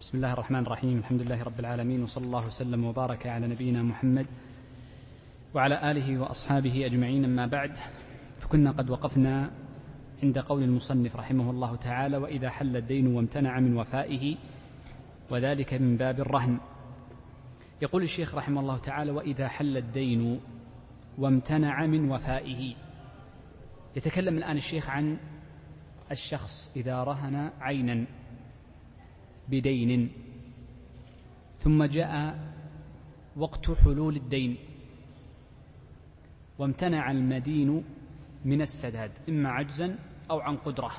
بسم الله الرحمن الرحيم. الحمد لله رب العالمين وصلى الله وسلم وبارك على نبينا محمد وعلى آله وأصحابه أجمعين. أما بعد فكنا قد وقفنا عند قول المصنف رحمه الله تعالى وإذا حل الدين وامتنع من وفائه وذلك من باب الرهن. يقول الشيخ رحمه الله تعالى وإذا حل الدين وامتنع من وفائه. يتكلم الآن الشيخ عن الشخص إذا رهن عينا. بدين ثم جاء وقت حلول الدين وامتنع المدين من السداد إما عجزا أو عن قدرة.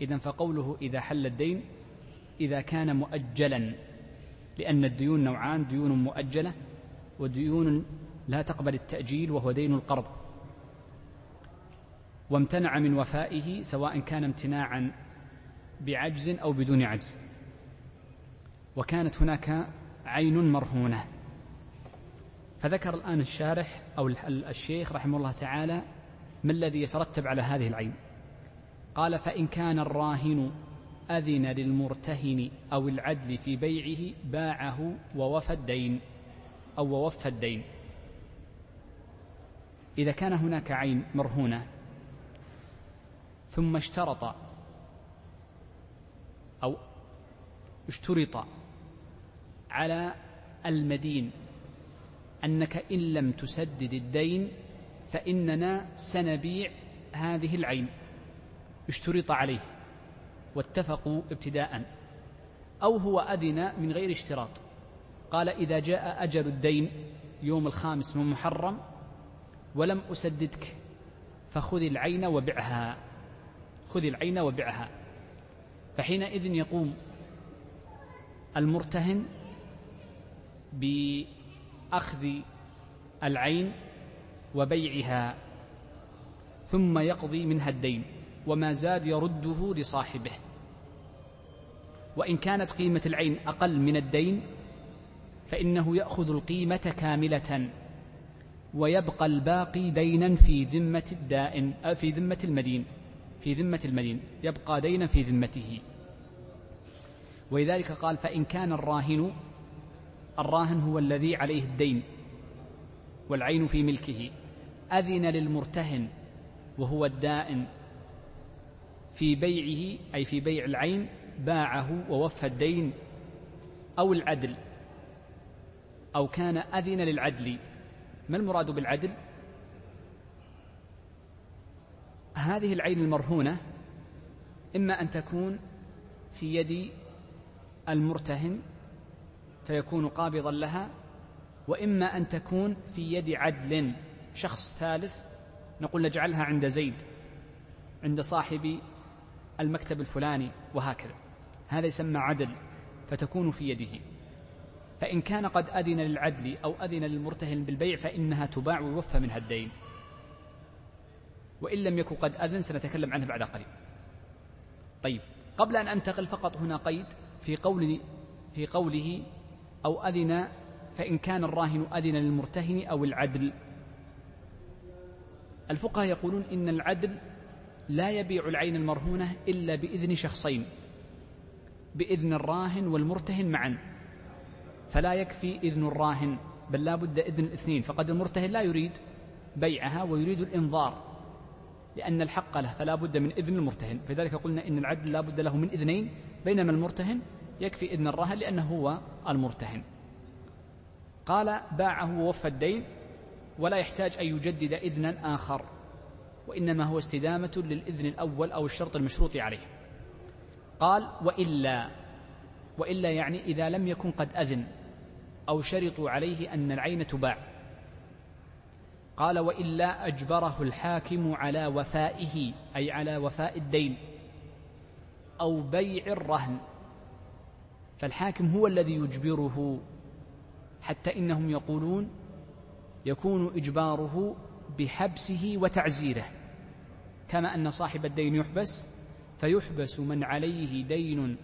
اذا فقوله إذا حل الدين إذا كان مؤجلا لأن الديون نوعان ديون مؤجلة وديون لا تقبل التأجيل وهو دين القرض. وامتنع من وفائه سواء كان امتناعا بعجز أو بدون عجز. وكانت هناك عين مرهونة. فذكر الآن الشارح أو الشيخ رحمه الله تعالى ما الذي يترتب على هذه العين. قال فإن كان الراهن أذن للمرتهن أو العدل في بيعه باعه ووفى الدين أو ووفى الدين. إذا كان هناك عين مرهونة ثم اشترط أو اشترط على المدين. أنك إن لم تسدد الدين فإننا سنبيع هذه العين. اشترط عليه. واتفقوا ابتداء. أو هو اذن من غير اشتراط. قال إذا جاء أجل الدين يوم الخامس من محرم ولم أسددك فخذ العين وبعها. خذ العين وبعها. فحينئذ يقوم المرتهن بأخذ العين وبيعها ثم يقضي منها الدين وما زاد يرده لصاحبه. وإن كانت قيمة العين أقل من الدين فإنه يأخذ القيمة كاملة ويبقى الباقي دينا في ذمة الدائن في ذمة المدين في ذمة المدين يبقى دينا في ذمته. ولذلك قال فإن كان الراهن الراهن هو الذي عليه الدين والعين في ملكه أذن للمرتهن وهو الدائن في بيعه أي في بيع العين باعه ووفى الدين أو العدل أو كان أذن للعدل ما المراد بالعدل؟ هذه العين المرهونة إما أن تكون في يد المرتهن فيكون قابضا لها وإما أن تكون في يد عدل شخص ثالث نقول نجعلها عند زيد عند صاحب المكتب الفلاني وهكذا. هذا يسمى عدل فتكون في يده. فإن كان قد أذن للعدل أو أذن للمرتهن بالبيع فإنها تباع ويوفى منها الدين. وإن لم يكن قد أذن سنتكلم عنه بعد قليل. طيب قبل أن أنتقل فقط هنا قيد في قول في قوله أو أذن فإن كان الراهن أذن للمرتهن أو العدل. الفقهاء يقولون إن العدل لا يبيع العين المرهونة إلا بإذن شخصين بإذن الراهن والمرتهن معا. فلا يكفي إذن الراهن بل لا بد إذن الاثنين. فقد المرتهن لا يريد بيعها ويريد الإنظار لأن الحق له فلا بد من إذن المرتهن. فلذلك قلنا إن العدل لا بد له من إذنين بينما المرتهن يكفي إذن الراهن لأنه هو المرتهن. قال باعه ووفى الدين ولا يحتاج أن يجدد إذنا آخر وإنما هو استدامة للإذن الأول أو الشرط المشروط عليه. قال وإلا وإلا يعني إذا لم يكن قد أذن أو شرطوا عليه أن العين تباع. قال وإلا أجبره الحاكم على وفائه أي على وفاء الدين أو بيع الرهن. فالحاكم هو الذي يجبره. حتى إنهم يقولون يكون إجباره بحبسه وتعزيره. كما أن صاحب الدين يحبس فيحبس من عليه دين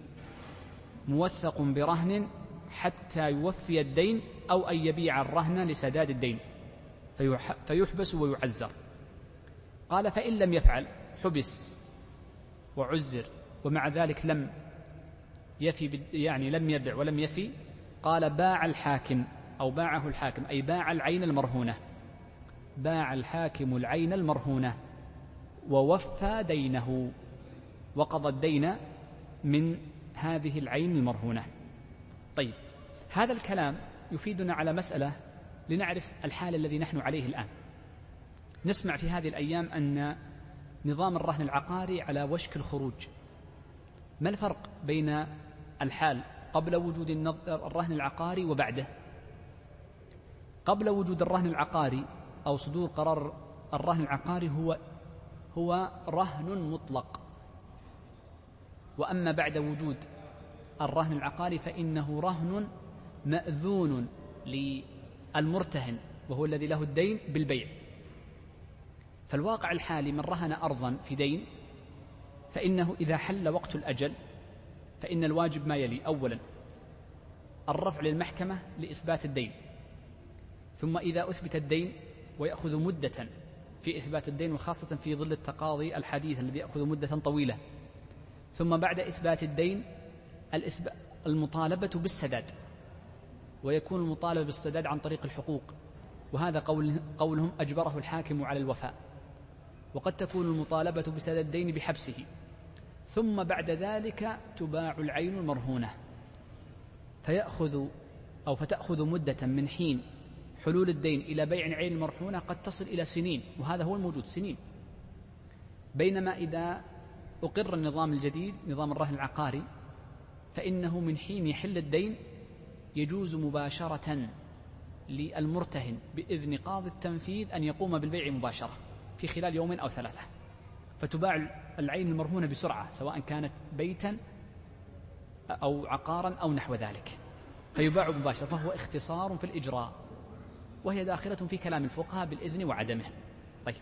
موثق برهن حتى يوفي الدين أو أن يبيع الرهن لسداد الدين. فيحبس ويعزر. قال فإن لم يفعل حبس وعزر ومع ذلك لم يفي يعني لم يبع ولم يفي قال باع الحاكم أو باعه الحاكم أي باع العين المرهونة. باع الحاكم العين المرهونة. ووفى دينه. وقضى الدين من هذه العين المرهونة. طيب هذا الكلام يفيدنا على مسألة لنعرف الحال الذي نحن عليه الآن. نسمع في هذه الأيام أن نظام الرهن العقاري على وشك الخروج. ما الفرق بين الحال قبل وجود الرهن العقاري وبعده. قبل وجود الرهن العقاري أو صدور قرار الرهن العقاري هو هو رهن مطلق. وأما بعد وجود الرهن العقاري فإنه رهن مأذون للمرتهن وهو الذي له الدين بالبيع. فالواقع الحالي من رهن أرضا في دين فإنه إذا حل وقت الأجل فإن الواجب ما يلي. أولا الرفع للمحكمة لإثبات الدين. ثم إذا أثبت الدين ويأخذ مدة في إثبات الدين وخاصة في ظل التقاضي الحديث الذي يأخذ مدة طويلة. ثم بعد إثبات الدين المطالبة بالسداد. ويكون المطالبة بالسداد عن طريق الحقوق. وهذا قول قولهم أجبره الحاكم على الوفاء. وقد تكون المطالبة بسداد الدين بحبسه. ثم بعد ذلك تباع العين المرهونة. فيأخذ أو فتأخذ مدة من حين حلول الدين إلى بيع العين المرهونة قد تصل إلى سنين وهذا هو الموجود سنين. بينما إذا أقر النظام الجديد نظام الرهن العقاري فإنه من حين يحل الدين يجوز مباشرة للمرتهن بإذن قاضي التنفيذ أن يقوم بالبيع مباشرة في خلال يوم أو ثلاثة. فتباع العين المرهونة بسرعة سواء كانت بيتا أو عقارا أو نحو ذلك. فيباع مباشرة فهو اختصار في الإجراء وهي داخلة في كلام الفقهاء بالإذن وعدمه. طيب.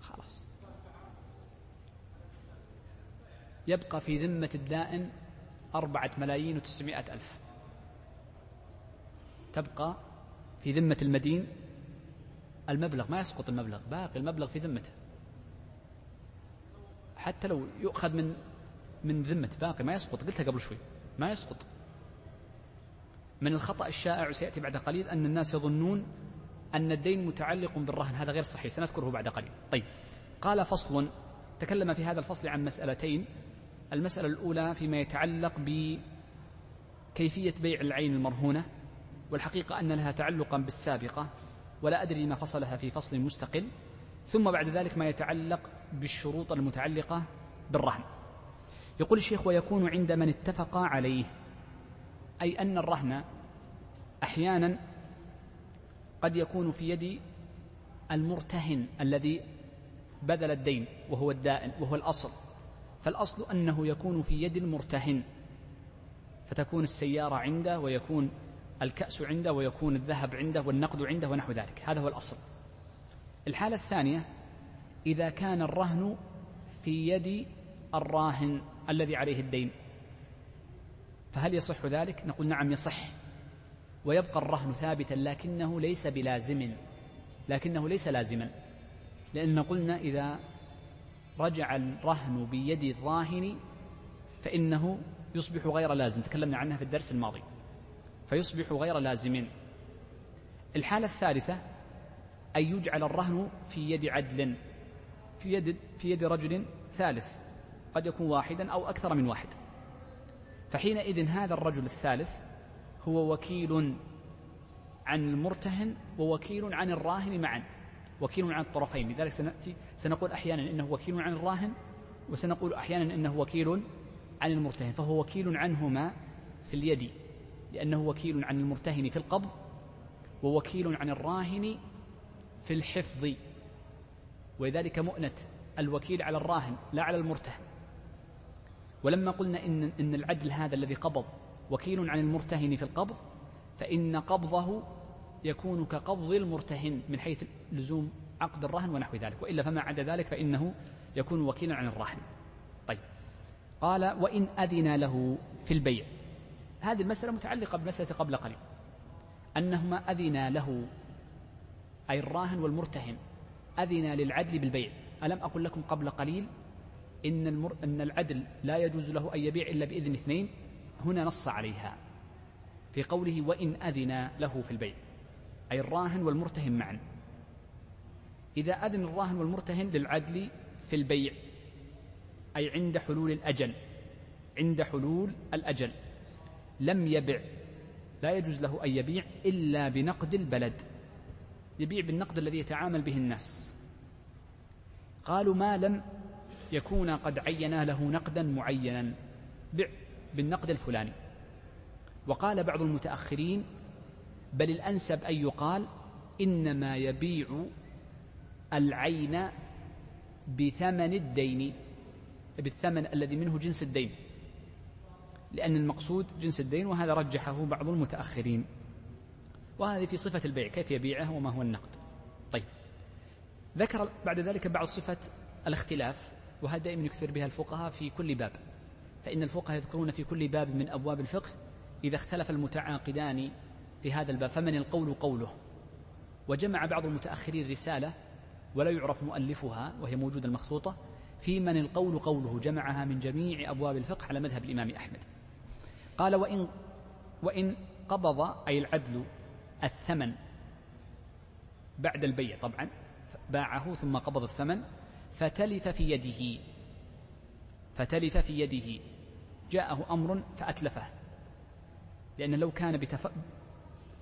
خلاص. يبقى في ذمة الدائن أربعة ملايين وتسعمائة ألف. تبقى في ذمة المدين المبلغ ما يسقط المبلغ باقي المبلغ في ذمته. حتى لو يؤخذ من من ذمة باقي ما يسقط قلتها قبل شوي ما يسقط. من الخطأ الشائع سيأتي بعد قليل أن الناس يظنون أن الدين متعلق بالرهن هذا غير صحيح سنذكره بعد قليل. طيب قال فصل تكلم في هذا الفصل عن مسألتين. المسألة الأولى فيما يتعلق بكيفية بيع العين المرهونة. والحقيقة أن لها تعلقا بالسابقة ولا أدري ما فصلها في فصل مستقل. ثم بعد ذلك ما يتعلق بالشروط المتعلقة بالرهن. يقول الشيخ ويكون عند من اتفق عليه. أي أن الرهن أحيانا قد يكون في يد المرتهن الذي بذل الدين وهو الدائن وهو الأصل. فالأصل أنه يكون في يد المرتهن فتكون السيارة عنده ويكون الكأس عنده ويكون الذهب عنده والنقد عنده ونحو ذلك. هذا هو الأصل. الحالة الثانية إذا كان الرهن في يد الراهن الذي عليه الدين فهل يصح ذلك؟ نقول نعم يصح. ويبقى الرهن ثابتا لكنه ليس بلازم لكنه ليس لازما. لأن قلنا إذا رجع الرهن بيد الراهن فإنه يصبح غير لازم. تكلمنا عنها في الدرس الماضي. فيصبح غير لازم. الحالة الثالثة أن يجعل الرهن في يد عدل في يد في يد رجل ثالث قد يكون واحدا أو أكثر من واحد. فحينئذ هذا الرجل الثالث هو وكيل عن المرتهن ووكيل عن الراهن معا وكيل عن الطرفين. لذلك سنأتي سنقول أحيانا إنه وكيل عن الراهن وسنقول أحيانا إنه وكيل عن المرتهن فهو وكيل عنهما في اليد. لأنه وكيل عن المرتهن في القبض ووكيل عن الراهن في الحفظ. ولذلك مؤنة الوكيل على الراهن لا على المرتهن. ولما قلنا إن, إن العدل هذا الذي قبض وكيل عن المرتهن في القبض فإن قبضه يكون كقبض المرتهن من حيث لزوم عقد الرهن ونحو ذلك. وإلا فما عدا ذلك فإنه يكون وكيلا عن الراهن. طيب. قال وإن أذن له في البيع. هذه المسألة متعلقة بالمسألة قبل قليل. أنهما أذنا له أي الراهن والمرتهن أذن للعدل بالبيع. ألم أقل لكم قبل قليل؟ إن, المر... أن العدل لا يجوز له أن يبيع إلا بإذن اثنين. هنا نص عليها. في قوله وإن أذن له في البيع. أي الراهن والمرتهن معا. إذا أذن الراهن والمرتهن للعدل في البيع أي عند حلول الأجل. عند حلول الأجل. لم يبع. لا يجوز له أن يبيع إلا بنقد البلد. يبيع بالنقد الذي يتعامل به الناس. قالوا ما لم يكون قد عينا له نقدا معينا. بع بالنقد الفلاني. وقال بعض المتأخرين بل الأنسب أن يقال إنما يبيع العين بثمن الدين بالثمن الذي منه جنس الدين. لأن المقصود جنس الدين وهذا رجحه بعض المتأخرين. وهذه في صفة البيع كيف يبيعه وما هو النقد. طيب. ذكر بعد ذلك بعض صفة الاختلاف وهذا دائما يكثر بها الفقهاء في كل باب. فإن الفقهاء يذكرون في كل باب من أبواب الفقه إذا اختلف المتعاقدان في هذا الباب فمن القول قوله؟ وجمع بعض المتأخرين رسالة ولا يعرف مؤلفها وهي موجودة المخطوطة في من القول قوله جمعها من جميع أبواب الفقه على مذهب الإمام أحمد. قال وإن وإن قبض أي العدل الثمن بعد البيع طبعا باعه ثم قبض الثمن فتلف في يده فتلف في يده. جاءه أمر فأتلفه. لأن لو كان بتف...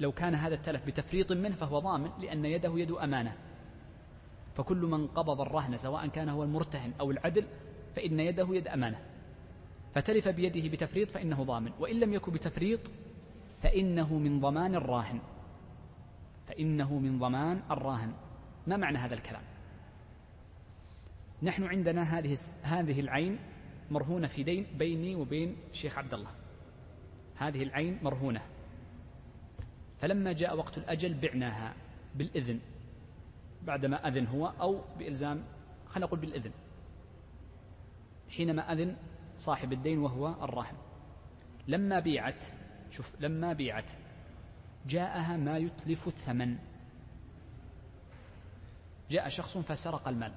لو كان هذا التلف بتفريط منه فهو ضامن لأن يده يد أمانة. فكل من قبض الرهن سواء كان هو المرتهن أو العدل فإن يده يد أمانة. فتلف بيده بتفريط فإنه ضامن. وإن لم يكن بتفريط فإنه من ضمان الراهن. فإنه من ضمان الراهن. ما معنى هذا الكلام؟ نحن عندنا هذه هذه العين مرهونة في دين بيني وبين الشيخ عبد الله هذه العين مرهونة. فلما جاء وقت الأجل بعناها بالإذن. بعدما أذن هو أو بإلزام خلينا نقول بالإذن. حينما أذن صاحب الدين وهو الراهن لما بيعت شوف لما بيعت جاءها ما يتلف الثمن. جاء شخص فسرق المال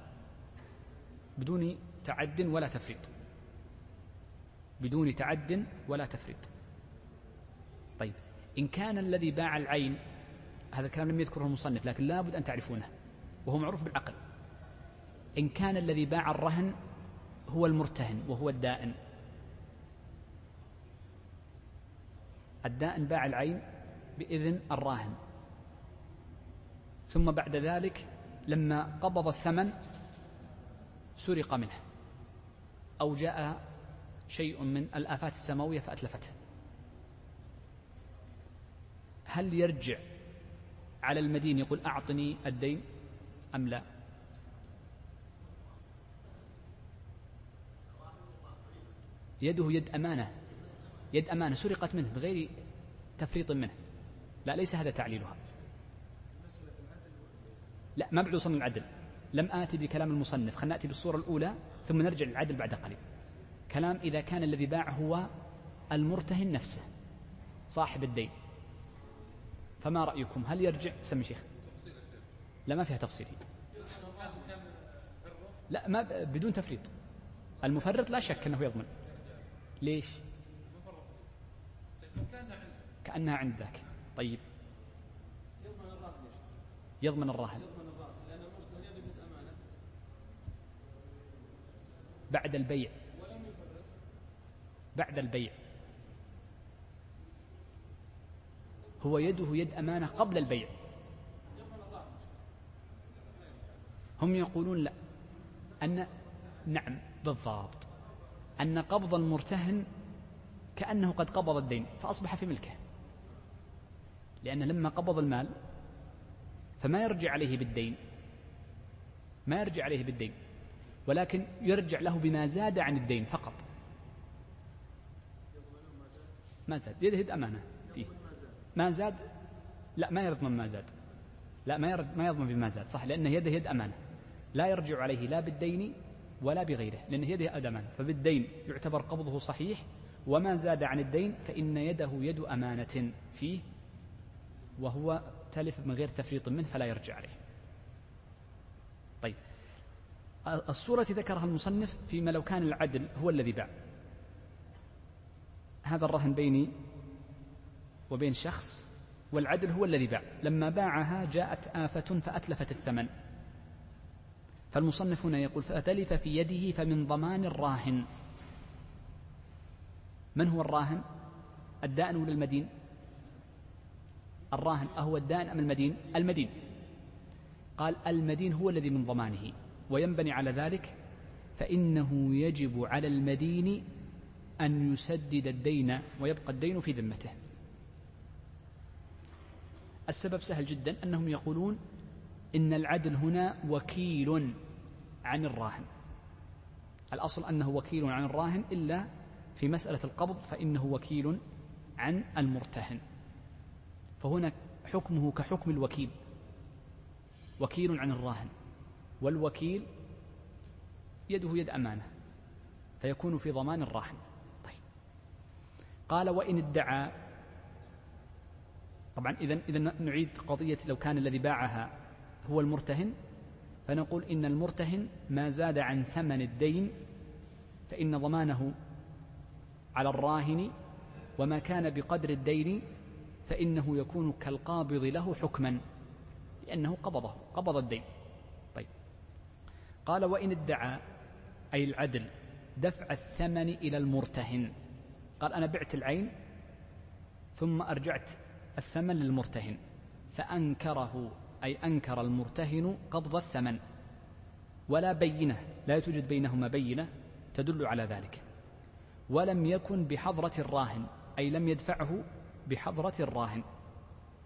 بدون تعد ولا تفريط. بدون تعد ولا تفريط. طيب إن كان الذي باع العين هذا الكلام لم يذكره المصنف لكن لابد أن تعرفونه وهو معروف بالعقل. إن كان الذي باع الرهن هو المرتهن وهو الدائن. الدائن باع العين بإذن الراهن. ثم بعد ذلك لما قبض الثمن سرق منه أو جاء شيء من الآفات السماوية فأتلفته. هل يرجع على المدين يقول أعطني الدين أم لا؟ يده يد أمانة. يد أمانة سرقت منه بغير تفريط منه. لا ليس هذا تعليلها. لا ما بعد وصلنا العدل. لم آتي بكلام المصنف. خلنا نأتي بالصورة الأولى ثم نرجع للعدل بعد قليل. كلام إذا كان الذي باع هو المرتهن نفسه صاحب الدين. فما رأيكم؟ هل يرجع؟ سمي شيخ. لا ما فيها تفصيل. لا ما بدون تفريط. المفرط لا شك أنه يضمن. ليش؟ كأنها عندك. طيب. يضمن الراهن. بعد البيع. بعد البيع. هو يده يد أمانة قبل البيع. هم يقولون لا. أن نعم بالضبط. أن قبض المرتهن كأنه قد قبض الدين فأصبح في ملكه. لأن لما قبض المال فما يرجع عليه بالدين ما يرجع عليه بالدين ولكن يرجع له بما زاد عن الدين فقط. ما زاد. يده يد أمانة. فيه. ما زاد؟ لا ما يضمن ما زاد. لا ما ما يضمن بما زاد. صح لأن يده يد أمانة. لا يرجع عليه لا بالدين ولا بغيره لأن يده يد أمانة فبالدين يعتبر قبضه صحيح وما زاد عن الدين فإن يده يد أمانة فيه وهو تلف من غير تفريط منه فلا يرجع عليه. طيب الصورة التي ذكرها المصنف فيما لو كان العدل هو الذي باع. هذا الرهن بيني وبين شخص والعدل هو الذي باع. لما باعها جاءت آفة فأتلفت الثمن. فالمصنف هنا يقول فتلف في يده فمن ضمان الراهن. من هو الراهن؟ الدائن ولا المدين؟ الراهن أهو الدائن أم المدين؟ المدين. قال المدين هو الذي من ضمانه وينبني على ذلك فإنه يجب على المدين أن يسدد الدين ويبقى الدين في ذمته. السبب سهل جدا أنهم يقولون إن العدل هنا وكيل عن الراهن. الأصل أنه وكيل عن الراهن إلا في مسألة القبض فإنه وكيل عن المرتهن. فهنا حكمه كحكم الوكيل. وكيل عن الراهن. والوكيل يده يد أمانة فيكون في ضمان الراهن. طيب. قال وإن ادعى طبعا إذا إذا نعيد قضية لو كان الذي باعها هو المرتهن؟ فنقول إن المرتهن ما زاد عن ثمن الدين فإن ضمانه على الراهن وما كان بقدر الدين فإنه يكون كالقابض له حكما لأنه قبضه قبض الدين. طيب. قال وإن ادعى أي العدل دفع الثمن إلى المرتهن قال أنا بعت العين ثم أرجعت الثمن للمرتهن فأنكره أي أنكر المرتهن قبض الثمن. ولا بينة لا توجد بينهما بينة تدل على ذلك. ولم يكن بحضرة الراهن أي لم يدفعه بحضرة الراهن.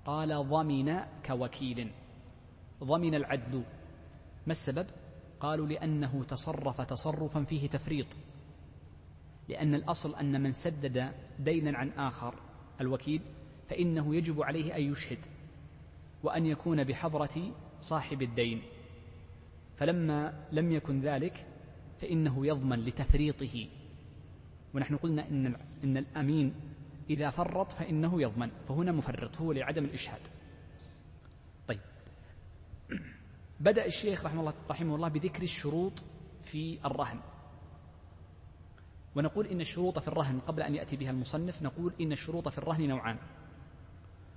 قال ضمن كوكيل. ضمن العدل. ما السبب؟ قالوا لأنه تصرف تصرفا فيه تفريط. لأن الأصل أن من سدد دينا عن آخر الوكيل فإنه يجب عليه أن يشهد. وأن يكون بحضرة صاحب الدين. فلما لم يكن ذلك فإنه يضمن لتفريطه. ونحن قلنا إن إن الأمين إذا فرط فإنه يضمن. فهنا مفرط هو لعدم الإشهاد. طيب. بدأ الشيخ رحمه الله, رحمه الله بذكر الشروط في الرهن. ونقول إن الشروط في الرهن قبل أن يأتي بها المصنف نقول إن الشروط في الرهن نوعان.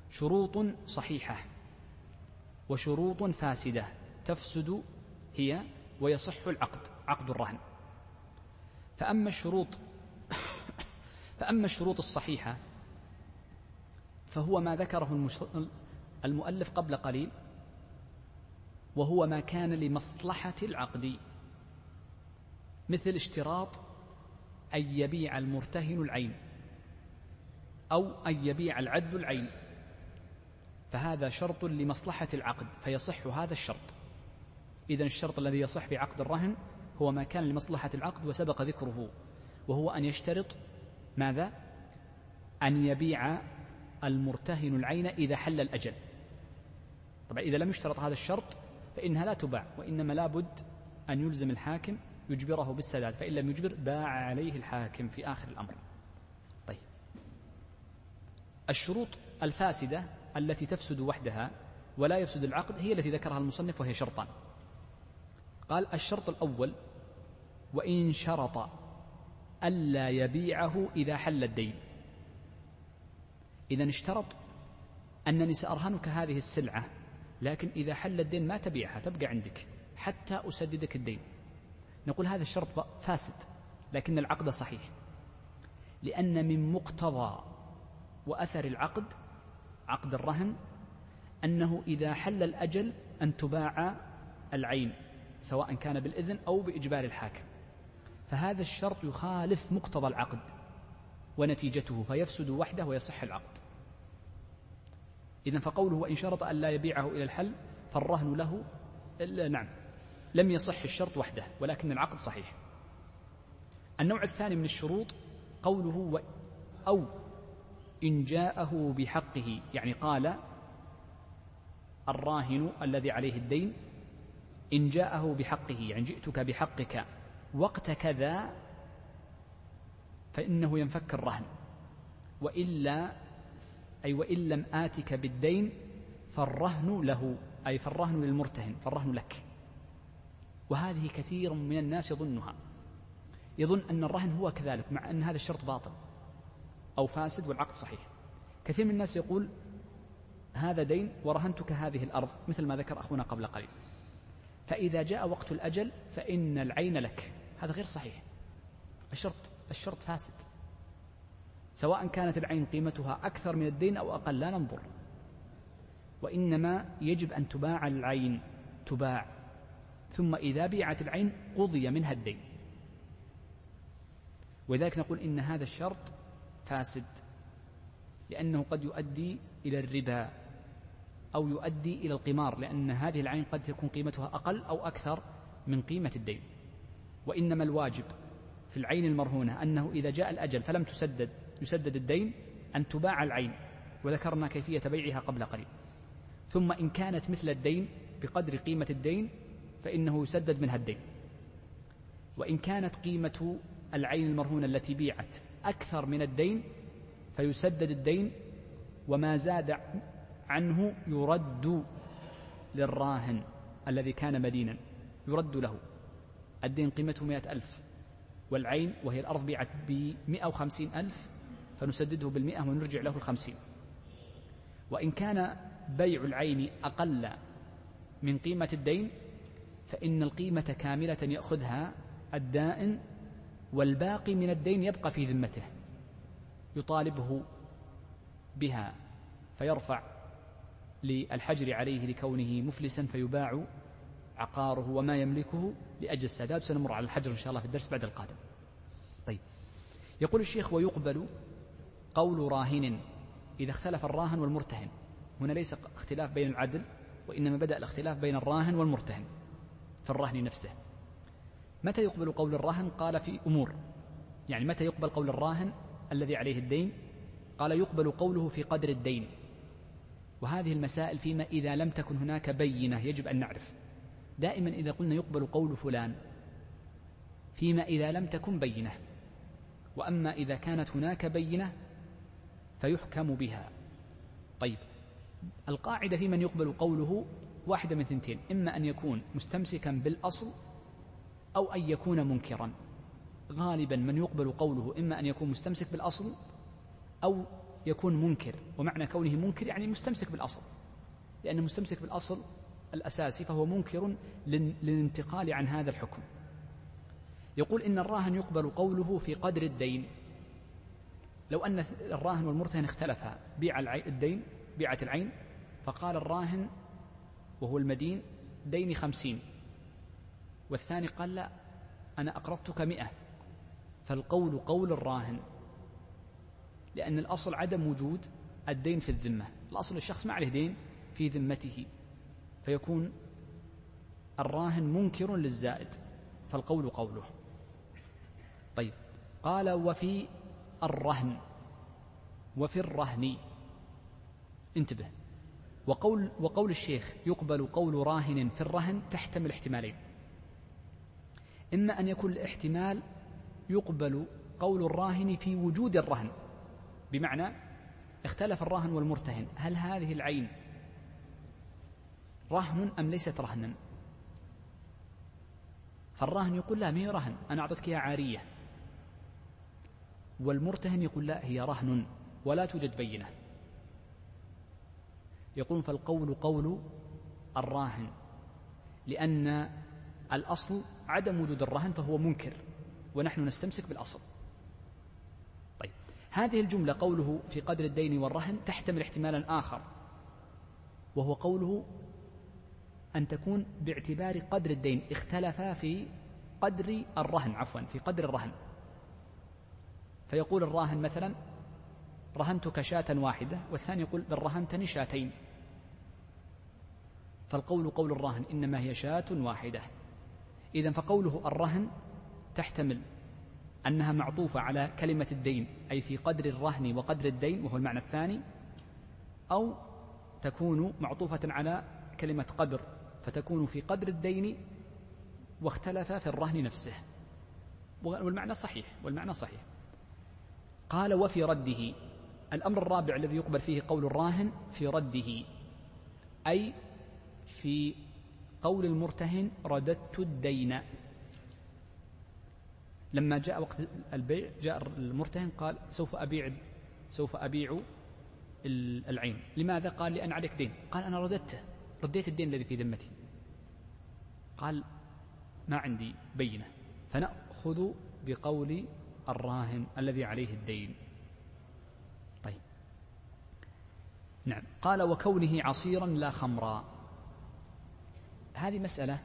شروط صحيحة. وشروط فاسدة تفسد هي ويصح العقد عقد الرهن. فأما الشروط فأما الشروط الصحيحة فهو ما ذكره المؤلف قبل قليل وهو ما كان لمصلحة العقد. مثل اشتراط أن يبيع المرتهن العين أو أن يبيع العدل العين. فهذا شرط لمصلحة العقد فيصح هذا الشرط. إذا الشرط الذي يصح في عقد الرهن هو ما كان لمصلحة العقد وسبق ذكره وهو أن يشترط ماذا؟ أن يبيع المرتهن العين إذا حل الأجل. طبعا إذا لم يشترط هذا الشرط فإنها لا تباع وإنما لابد أن يلزم الحاكم يجبره بالسداد فإن لم يجبر باع عليه الحاكم في آخر الأمر. طيب. الشروط الفاسدة التي تفسد وحدها ولا يفسد العقد هي التي ذكرها المصنف وهي شرطان. قال الشرط الأول وإن شرط ألا يبيعه إذا حل الدين. إذا اشترط أنني سأرهنك هذه السلعة لكن إذا حل الدين ما تبيعها تبقى عندك حتى أسددك الدين. نقول هذا الشرط فاسد لكن العقد صحيح. لأن من مقتضى وأثر العقد عقد الرهن أنه إذا حل الأجل أن تباع العين سواء كان بالإذن أو بإجبار الحاكم. فهذا الشرط يخالف مقتضى العقد ونتيجته فيفسد وحده ويصح العقد. إذا فقوله وإن شرط أن لا يبيعه إلى الحل فالرهن له نعم لم يصح الشرط وحده ولكن العقد صحيح. النوع الثاني من الشروط قوله أو إن جاءه بحقه يعني قال الراهن الذي عليه الدين إن جاءه بحقه يعني جئتك بحقك وقت كذا فإنه ينفك الرهن. وإلا أي وإن لم آتك بالدين فالرهن له أي فالرهن للمرتهن فالرهن لك. وهذه كثير من الناس يظنها. يظن أن الرهن هو كذلك مع أن هذا الشرط باطل. أو فاسد والعقد صحيح. كثير من الناس يقول هذا دين ورهنتك هذه الأرض مثل ما ذكر أخونا قبل قليل. فإذا جاء وقت الأجل فإن العين لك. هذا غير صحيح. الشرط الشرط فاسد. سواء كانت العين قيمتها أكثر من الدين أو أقل لا ننظر. وإنما يجب أن تباع العين. تباع. ثم إذا بيعت العين قضي منها الدين. ولذلك نقول إن هذا الشرط فاسد لأنه قد يؤدي إلى الربا أو يؤدي إلى القمار لأن هذه العين قد تكون قيمتها أقل أو أكثر من قيمة الدين. وإنما الواجب في العين المرهونة أنه إذا جاء الأجل فلم تسدد يسدد الدين أن تباع العين وذكرنا كيفية بيعها قبل قليل. ثم إن كانت مثل الدين بقدر قيمة الدين فإنه يسدد منها الدين. وإن كانت قيمة العين المرهونة التي بيعت أكثر من الدين فيسدد الدين وما زاد عنه يرد للراهن الذي كان مدينا يرد له. الدين قيمته مئة ألف والعين وهي الأرض بيعت بمئة وخمسين ألف فنسدده بالمئة ونرجع له الخمسين. وإن كان بيع العين أقل من قيمة الدين فإن القيمة كاملة يأخذها الدائن والباقي من الدين يبقى في ذمته يطالبه بها فيرفع للحجر عليه لكونه مفلسا فيباع عقاره وما يملكه لأجل السداد سنمر على الحجر إن شاء الله في الدرس بعد القادم. طيب يقول الشيخ ويقبل قول راهن إذا اختلف الراهن والمرتهن. هنا ليس اختلاف بين العدل وإنما بدأ الاختلاف بين الراهن والمرتهن في الرهن نفسه. متى يقبل قول الراهن؟ قال في أمور. يعني متى يقبل قول الراهن الذي عليه الدين؟ قال يقبل قوله في قدر الدين. وهذه المسائل فيما إذا لم تكن هناك بينة يجب أن نعرف. دائما إذا قلنا يقبل قول فلان فيما إذا لم تكن بينة. وأما إذا كانت هناك بينة فيحكم بها. طيب القاعدة في من يقبل قوله واحدة من ثنتين. إما أن يكون مستمسكا بالأصل أو أن يكون منكرا. غالبا من يقبل قوله إما أن يكون مستمسك بالأصل أو يكون منكر. ومعنى كونه منكر يعني مستمسك بالأصل. لأنه مستمسك بالأصل الأساسي فهو منكر للانتقال عن هذا الحكم. يقول إن الراهن يقبل قوله في قدر الدين. لو أن الراهن والمرتهن اختلفا بيع الدين بيعة العين فقال الراهن وهو المدين ديني خمسين. والثاني قال لا أنا أقرضتك مئة. فالقول قول الراهن لأن الأصل عدم وجود الدين في الذمة. الأصل الشخص ما عليه دين في ذمته. فيكون الراهن منكر للزائد فالقول قوله. طيب قال وفي الرهن وفي الرهن. انتبه. وقول وقول الشيخ يقبل قول راهن في الرهن تحتمل احتمالين إما أن يكون الاحتمال يقبل قول الراهن في وجود الرهن. بمعنى اختلف الراهن والمرتهن هل هذه العين رهن أم ليست رهنا؟ فالراهن يقول لا ما هي رهن؟ أنا أعطيتك إياها عارية. والمرتهن يقول لا هي رهن ولا توجد بينة. يقول فالقول قول الراهن لأن الأصل عدم وجود الرهن فهو منكر ونحن نستمسك بالأصل. طيب هذه الجملة قوله في قدر الدين والرهن تحتمل احتمالا آخر وهو قوله أن تكون باعتبار قدر الدين اختلفا في قدر الرهن عفوا في قدر الرهن. فيقول الراهن مثلا رهنتك شاة واحدة والثاني يقول بل رهنتني شاتين فالقول قول الراهن إنما هي شاة واحدة. إذا فقوله الرهن تحتمل أنها معطوفة على كلمة الدين أي في قدر الرهن وقدر الدين وهو المعنى الثاني أو تكون معطوفة على كلمة قدر فتكون في قدر الدين واختلف في الرهن نفسه. والمعنى صحيح والمعنى صحيح. قال وفي رده الأمر الرابع الذي يقبل فيه قول الراهن في رده أي في قول المرتهن رددت الدين. لما جاء وقت البيع جاء المرتهن قال سوف أبيع سوف أبيع العين. لماذا؟ قال لأن عليك دين. قال أنا رددته. رديت الدين الذي في ذمتي. قال ما عندي بينة. فنأخذ بقول الراهن الذي عليه الدين. طيب. نعم. قال وكونه عصيرا لا خمرا. هذه مسألة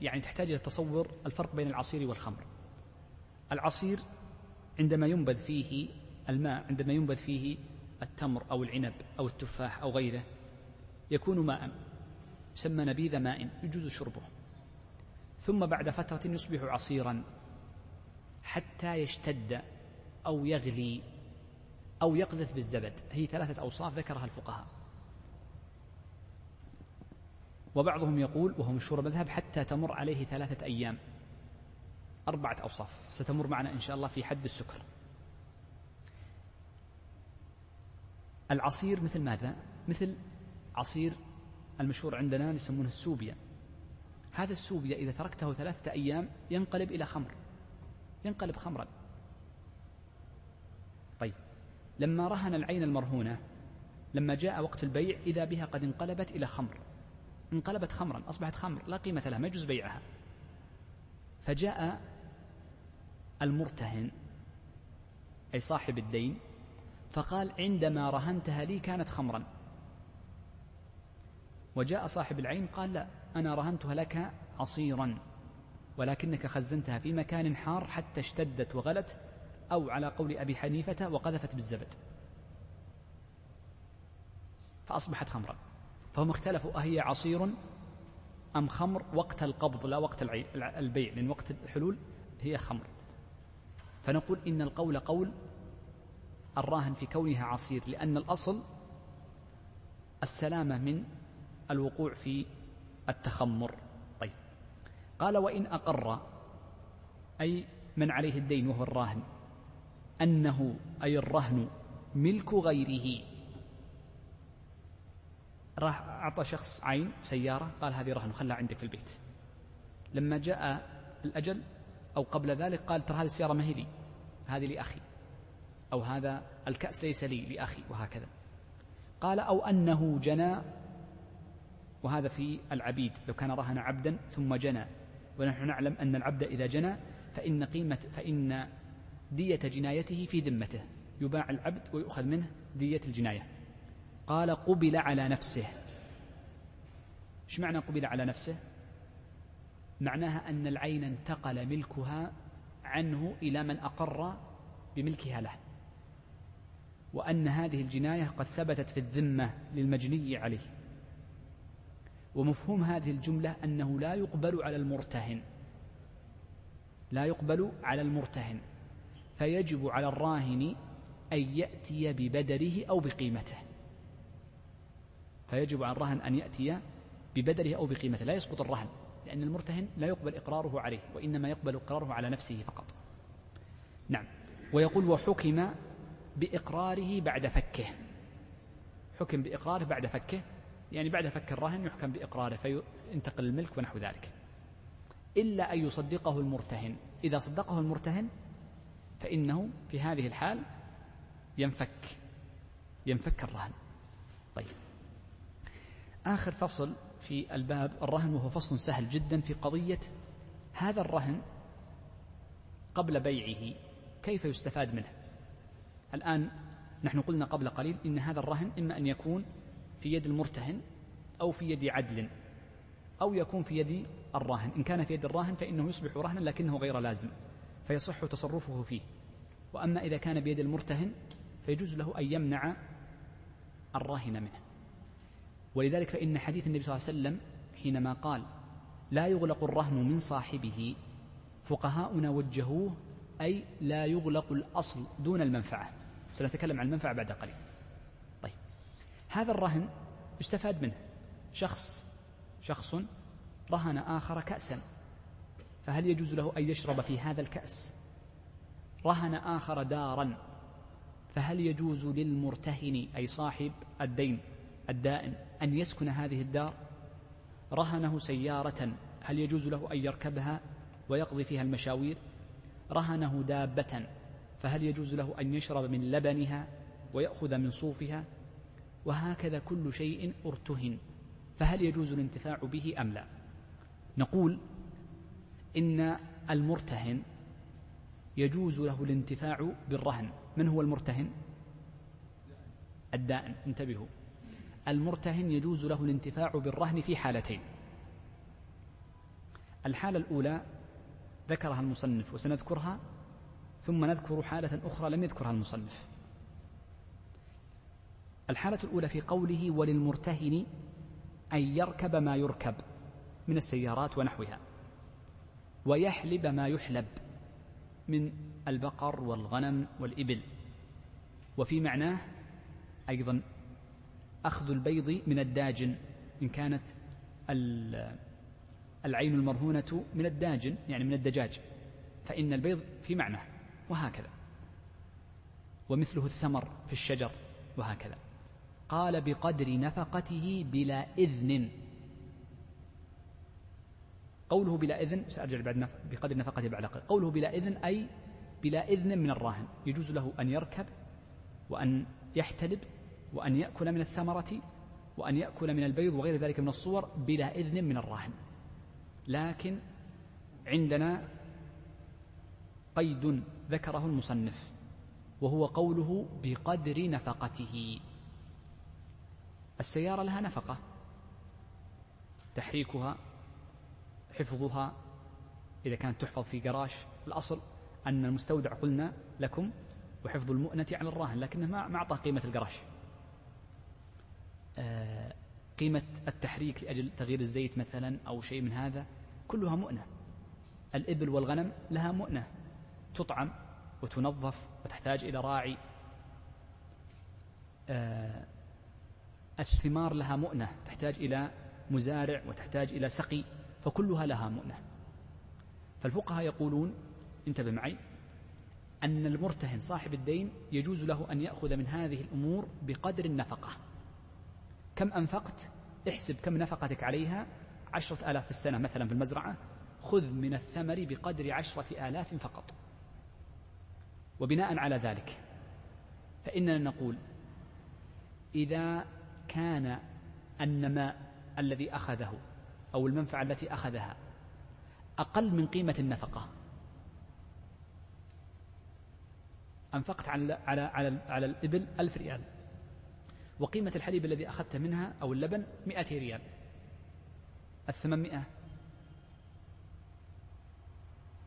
يعني تحتاج إلى تصور الفرق بين العصير والخمر. العصير عندما ينبذ فيه الماء عندما ينبذ فيه التمر أو العنب أو التفاح أو غيره يكون ماء يسمى نبيذ ماء يجوز شربه. ثم بعد فترة يصبح عصيرا حتى يشتد أو يغلي أو يقذف بالزبد. هي ثلاثة أوصاف ذكرها الفقهاء. وبعضهم يقول وهو مشهور مذهب حتى تمر عليه ثلاثة أيام. أربعة أوصاف. ستمر معنا إن شاء الله في حد السكر. العصير مثل ماذا؟ مثل عصير المشهور عندنا يسمونه السوبيا. هذا السوبيا إذا تركته ثلاثة أيام ينقلب إلى خمر. ينقلب خمرا. طيب. لما رهن العين المرهونة لما جاء وقت البيع إذا بها قد انقلبت إلى خمر. انقلبت خمرا أصبحت خمر لا قيمة لها ما يجوز بيعها. فجاء المرتهن أي صاحب الدين فقال عندما رهنتها لي كانت خمرا. وجاء صاحب العين قال لا أنا رهنتها لك عصيرا ولكنك خزنتها في مكان حار حتى اشتدت وغلت أو على قول أبي حنيفة وقذفت بالزبد. فأصبحت خمرا. فهم اختلفوا أهي عصير أم خمر؟ وقت القبض لا وقت البيع لأن وقت الحلول هي خمر. فنقول إن القول قول الراهن في كونها عصير لأن الأصل السلامة من الوقوع في التخمر. طيب. قال وإن أقر أي من عليه الدين وهو الراهن أنه أي الرهن ملك غيره راح أعطى شخص عين سيارة قال هذه رهن وخلها عندك في البيت. لما جاء الأجل أو قبل ذلك قال ترى هذه السيارة ما هي لي هذه لأخي أو هذا الكأس ليس لي لأخي وهكذا. قال أو أنه جنى وهذا في العبيد لو كان رهن عبدا ثم جنى. ونحن نعلم أن العبد إذا جنى فإن قيمة فإن دية جنايته في ذمته. يباع العبد ويؤخذ منه دية الجناية. قال قبل على نفسه. إيش معنى قبل على نفسه؟ معناها أن العين انتقل ملكها عنه إلى من أقر بملكها له. وأن هذه الجناية قد ثبتت في الذمة للمجني عليه. ومفهوم هذه الجملة أنه لا يقبل على المرتهن. لا يقبل على المرتهن. فيجب على الراهن أن يأتي ببدره أو بقيمته. فيجب على الرهن أن يأتي ببدره أو بقيمته. لا يسقط الرهن لأن المرتهن لا يقبل إقراره عليه وإنما يقبل إقراره على نفسه فقط. نعم. ويقول وحكم بإقراره بعد فكه. حكم بإقراره بعد فكه يعني بعد فك الرهن يحكم بإقراره فينتقل الملك ونحو ذلك. إلا أن يصدقه المرتهن. إذا صدقه المرتهن فإنه في هذه الحال ينفك ينفك الرهن. طيب. آخر فصل في الباب الرهن وهو فصل سهل جدا في قضية هذا الرهن قبل بيعه كيف يستفاد منه؟ الآن نحن قلنا قبل قليل إن هذا الرهن إما أن يكون في يد المرتهن أو في يد عدل أو يكون في يد الراهن إن كان في يد الراهن فإنه يصبح رهنا لكنه غير لازم فيصح تصرفه فيه. وأما إذا كان بيد المرتهن فيجوز له أن يمنع الراهن منه. ولذلك فإن حديث النبي صلى الله عليه وسلم حينما قال لا يغلق الرهن من صاحبه فقهاؤنا وجهوه أي لا يغلق الأصل دون المنفعة. سنتكلم عن المنفعة بعد قليل. طيب. هذا الرهن يستفاد منه. شخص شخص رهن آخر كأسا فهل يجوز له أن يشرب في هذا الكأس؟ رهن آخر دارا فهل يجوز للمرتهن أي صاحب الدين الدائن أن يسكن هذه الدار رهنه سيارة هل يجوز له أن يركبها ويقضي فيها المشاوير؟ رهنه دابة فهل يجوز له أن يشرب من لبنها ويأخذ من صوفها؟ وهكذا كل شيء ارتهن فهل يجوز الانتفاع به أم لا؟ نقول إن المرتهن يجوز له الانتفاع بالرهن. من هو المرتهن؟ الدائن انتبهوا. المرتهن يجوز له الانتفاع بالرهن في حالتين. الحالة الأولى ذكرها المصنف وسنذكرها ثم نذكر حالة أخرى لم يذكرها المصنف. الحالة الأولى في قوله وللمرتهن أن يركب ما يركب من السيارات ونحوها ويحلب ما يحلب من البقر والغنم والإبل. وفي معناه أيضا أخذ البيض من الداجن إن كانت العين المرهونة من الداجن يعني من الدجاج فإن البيض في معناه وهكذا. ومثله الثمر في الشجر وهكذا. قال بقدر نفقته بلا إذن. قوله بلا إذن سأرجع بعد نف... بقدر نفقته بعد قليل. قوله بلا إذن أي بلا إذن من الراهن. يجوز له أن يركب وأن يحتلب وأن يأكل من الثمرة وأن يأكل من البيض وغير ذلك من الصور بلا إذن من الراهن. لكن عندنا قيد ذكره المصنف وهو قوله بقدر نفقته. السيارة لها نفقة تحريكها حفظها إذا كانت تحفظ في جراش. الأصل أن المستودع قلنا لكم وحفظ المؤنة على الراهن لكنه ما أعطى قيمة الجراش. آه، قيمة التحريك لأجل تغيير الزيت مثلا أو شيء من هذا كلها مؤنة. الإبل والغنم لها مؤنة. تطعم وتنظف وتحتاج إلى راعي. آه، الثمار لها مؤنة. تحتاج إلى مزارع وتحتاج إلى سقي فكلها لها مؤنة. فالفقهاء يقولون انتبه معي أن المرتهن صاحب الدين يجوز له أن يأخذ من هذه الأمور بقدر النفقة. كم أنفقت؟ احسب كم نفقتك عليها؟ عشرة آلاف في السنة مثلا في المزرعة. خذ من الثمر بقدر عشرة آلاف فقط. وبناء على ذلك فإننا نقول إذا كان النماء الذي أخذه أو المنفعة التي أخذها أقل من قيمة النفقة أنفقت على على على, على الإبل ألف ريال. وقيمة الحليب الذي أخذت منها أو اللبن مئة ريال. الثمانمائة.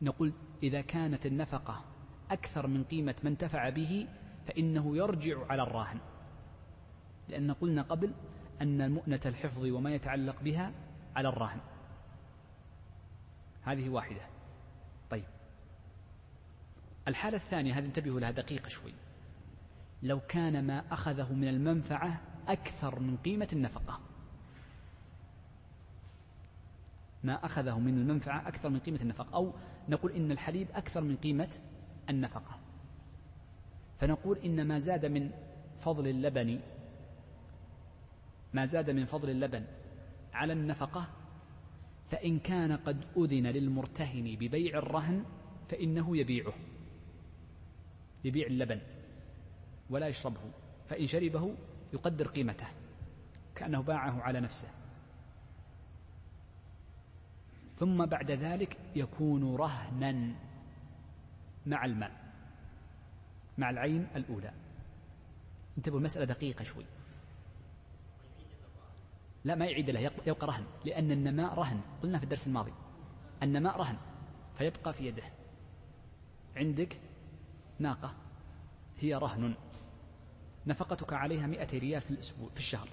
نقول إذا كانت النفقة أكثر من قيمة ما انتفع به فإنه يرجع على الراهن. لأن قلنا قبل أن مؤنة الحفظ وما يتعلق بها على الراهن. هذه واحدة. طيب. الحالة الثانية هذه انتبهوا لها دقيقة شوي. لو كان ما أخذه من المنفعة أكثر من قيمة النفقة. ما أخذه من المنفعة أكثر من قيمة النفقة. أو نقول إن الحليب أكثر من قيمة النفقة. فنقول إن ما زاد من فضل اللبن ما زاد من فضل اللبن على النفقة فإن كان قد أذن للمرتهن ببيع الرهن فإنه يبيعه يبيع اللبن. ولا يشربه فإن شربه يقدر قيمته كأنه باعه على نفسه. ثم بعد ذلك يكون رهنا مع المال مع العين الأولى. انتبهوا المسألة دقيقة شوي. لا ما يعيد له يبقى رهن لأن النماء رهن. قلنا في الدرس الماضي النماء رهن فيبقى في يده. عندك ناقة هي رهن. نفقتك عليها مئة ريال في الأسبوع في الشهر.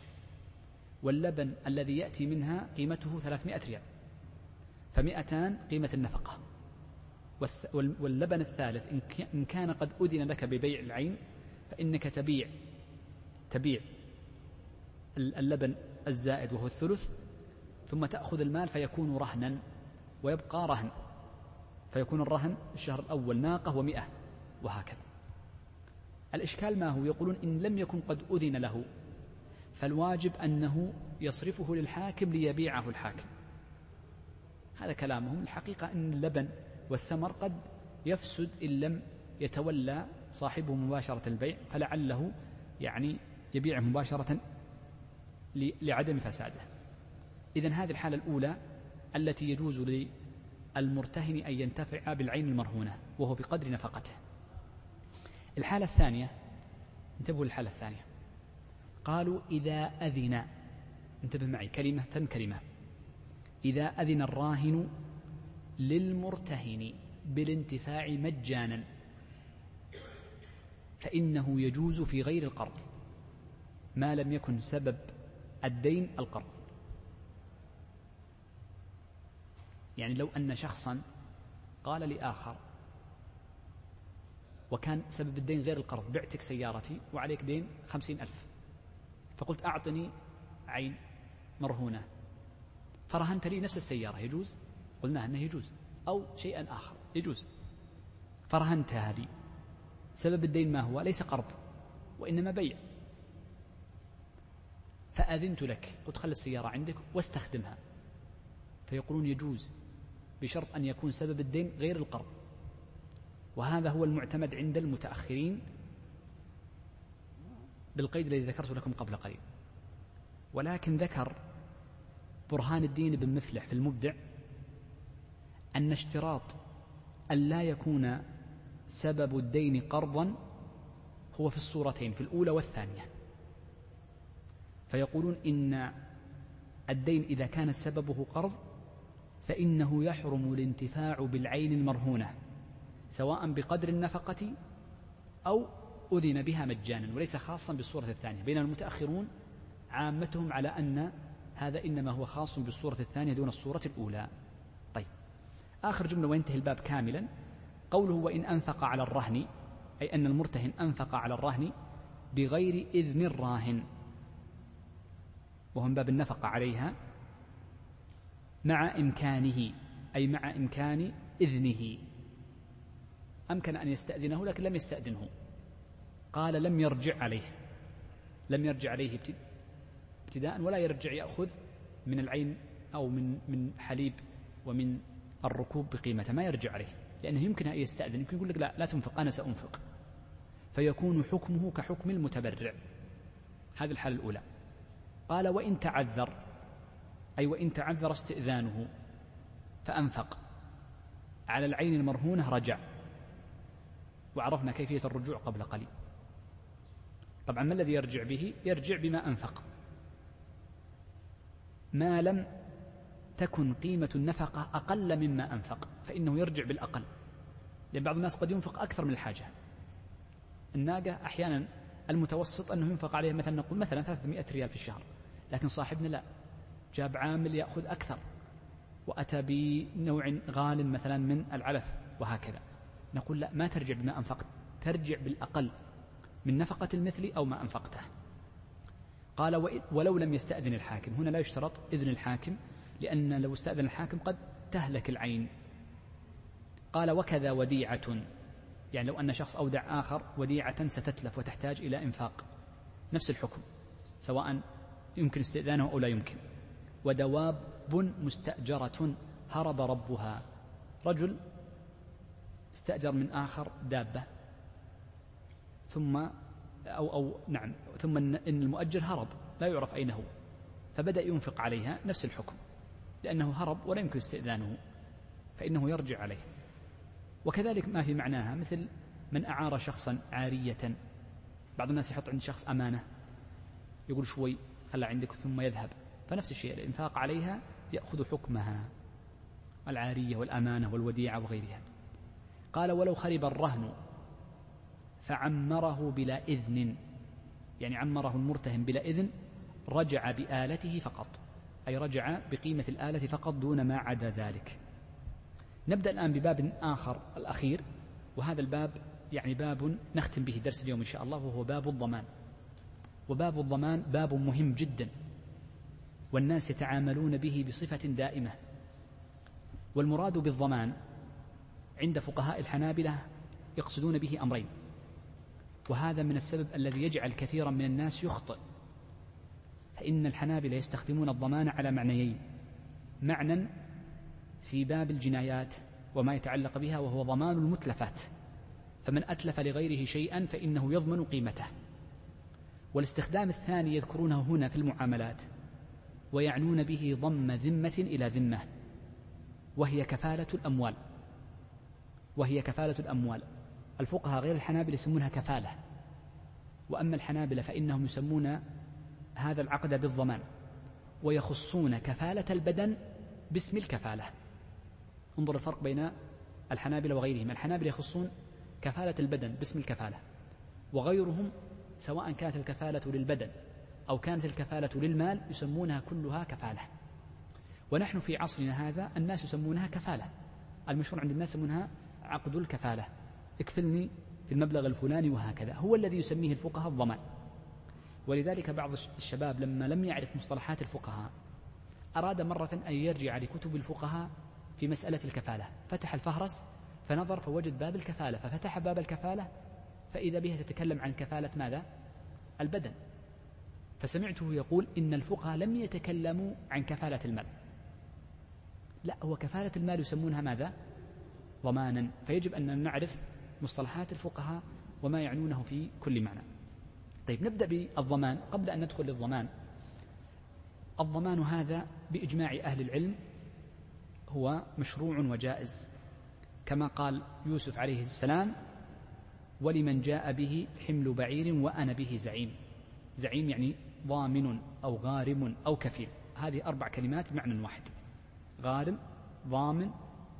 واللبن الذي يأتي منها قيمته ثلاثمائة ريال. فمئتان قيمة النفقة. واللبن الثالث إن كان قد أذن لك ببيع العين فإنك تبيع تبيع اللبن الزائد وهو الثلث ثم تأخذ المال فيكون رهنا ويبقى رهن. فيكون الرهن الشهر الأول ناقة ومئة وهكذا. الإشكال ما هو؟ يقولون إن لم يكن قد أذن له. فالواجب أنه يصرفه للحاكم ليبيعه الحاكم. هذا كلامهم. الحقيقة أن اللبن والثمر قد يفسد إن لم يتولى صاحبه مباشرة البيع فلعله يعني يبيعه مباشرة لعدم فساده. إذا هذه الحالة الأولى التي يجوز للمرتهن أن ينتفع بالعين المرهونة وهو بقدر نفقته. الحالة الثانية انتبهوا للحالة الثانية. قالوا إذا أذن انتبه معي كلمة كلمة. إذا أذن الراهن للمرتهن بالانتفاع مجانا فإنه يجوز في غير القرض ما لم يكن سبب الدين القرض. يعني لو أن شخصا قال لآخر وكان سبب الدين غير القرض. بعتك سيارتي وعليك دين خمسين ألف. فقلت أعطني عين مرهونة. فرهنت لي نفس السيارة. يجوز؟ قلنا أنه يجوز. أو شيئا آخر. يجوز. فرهنتها لي سبب الدين ما هو؟ ليس قرض وإنما بيع. فأذنت لك. قلت خل السيارة عندك واستخدمها. فيقولون يجوز بشرط أن يكون سبب الدين غير القرض. وهذا هو المعتمد عند المتأخرين بالقيد الذي ذكرت لكم قبل قليل. ولكن ذكر برهان الدين بن مفلح في المبدع أن اشتراط أن لا يكون سبب الدين قرضا هو في الصورتين في الأولى والثانية. فيقولون إن الدين إذا كان سببه قرض فإنه يحرم الانتفاع بالعين المرهونة. سواء بقدر النفقة أو أذن بها مجانا وليس خاصا بالصورة الثانية. بين المتأخرون عامتهم على أن هذا إنما هو خاص بالصورة الثانية دون الصورة الأولى. طيب. آخر جملة وينتهي الباب كاملا. قوله وإن أنفق على الرهن أي أن المرتهن أنفق على الرهن بغير إذن الراهن. وهو من باب النفقة عليها. مع إمكانه أي مع إمكان إذنه. أمكن أن يستأذنه لكن لم يستأذنه. قال لم يرجع عليه. لم يرجع عليه ابتداء ولا يرجع يأخذ من العين أو من من حليب ومن الركوب بقيمته. ما يرجع عليه لأنه يمكن أن يستأذن. يمكن يقول لك لا لا تنفق أنا سأنفق. فيكون حكمه كحكم المتبرع. هذه الحالة الأولى. قال وإن تعذر أي وإن تعذر استئذانه فأنفق. على العين المرهونة رجع. وعرفنا كيفية الرجوع قبل قليل. طبعا ما الذي يرجع به؟ يرجع بما أنفق. ما لم تكن قيمة النفقة أقل مما أنفق فإنه يرجع بالأقل. لأن بعض الناس قد ينفق أكثر من الحاجة. الناقة أحيانا المتوسط أنه ينفق عليها مثلا نقول مثلا 300 ريال في الشهر لكن صاحبنا لا. جاب عامل يأخذ أكثر وأتى بنوع غال مثلا من العلف وهكذا. نقول لا ما ترجع بما أنفقت ترجع بالأقل من نفقة المثل أو ما أنفقته. قال ولو لم يستأذن الحاكم. هنا لا يشترط إذن الحاكم لأن لو استأذن الحاكم قد تهلك العين. قال وكذا وديعة. يعني لو أن شخص أودع آخر وديعة ستتلف وتحتاج إلى إنفاق. نفس الحكم سواء يمكن استئذانه أو لا يمكن. ودواب مستأجرة هرب ربها. رجل استأجر من آخر دابة. ثم أو أو نعم ثم إن المؤجر هرب لا يعرف أين هو. فبدأ ينفق عليها نفس الحكم لأنه هرب ولا يمكن استئذانه فإنه يرجع عليه. وكذلك ما في معناها مثل من أعار شخصا عارية. بعض الناس يحط عند شخص أمانة يقول شوي خلى عندك ثم يذهب. فنفس الشيء الإنفاق عليها يأخذ حكمها العارية والأمانة والوديعة وغيرها. قال ولو خرب الرهن فعمره بلا إذن. يعني عمره المرتهن بلا إذن رجع بآلته فقط أي رجع بقيمة الآلة فقط دون ما عدا ذلك. نبدأ الآن بباب آخر الأخير وهذا الباب يعني باب نختم به درس اليوم إن شاء الله وهو باب الضمان. وباب الضمان باب مهم جدا والناس يتعاملون به بصفة دائمة. والمراد بالضمان عند فقهاء الحنابلة يقصدون به أمرين. وهذا من السبب الذي يجعل كثيرا من الناس يخطئ. فإن الحنابلة يستخدمون الضمان على معنيين. معنى في باب الجنايات وما يتعلق بها وهو ضمان المتلفات. فمن أتلف لغيره شيئا فإنه يضمن قيمته. والاستخدام الثاني يذكرونه هنا في المعاملات ويعنون به ضم ذمة إلى ذمة وهي كفالة الأموال. وهي كفالة الأموال. الفقهاء غير الحنابلة يسمونها كفالة. وأما الحنابلة فإنهم يسمون هذا العقد بالضمان. ويخصون كفالة البدن باسم الكفالة. انظر الفرق بين الحنابلة وغيرهم. الحنابلة يخصون كفالة البدن باسم الكفالة. وغيرهم سواء كانت الكفالة للبدن أو كانت الكفالة للمال يسمونها كلها كفالة. ونحن في عصرنا هذا الناس يسمونها كفالة. المشهور عند الناس يسمونها عقد الكفالة. اكفلني في المبلغ الفلاني وهكذا. هو الذي يسميه الفقهاء الضمان. ولذلك بعض الشباب لما لم يعرف مصطلحات الفقهاء أراد مرة أن يرجع لكتب الفقهاء في مسألة الكفالة. فتح الفهرس فنظر فوجد باب الكفالة. ففتح باب الكفالة فإذا بها تتكلم عن كفالة ماذا؟ البدن. فسمعته يقول إن الفقهاء لم يتكلموا عن كفالة المال. لا هو كفالة المال يسمونها ماذا؟ ضمانا. فيجب أن نعرف مصطلحات الفقهاء وما يعنونه في كل معنى. طيب نبدأ بالضمان. قبل أن ندخل للضمان الضمان هذا بإجماع أهل العلم هو مشروع وجائز. كما قال يوسف عليه السلام ولمن جاء به حمل بعير وأنا به زعيم. زعيم يعني ضامن أو غارم أو كفيل. هذه أربع كلمات بمعنى واحد. غارم ضامن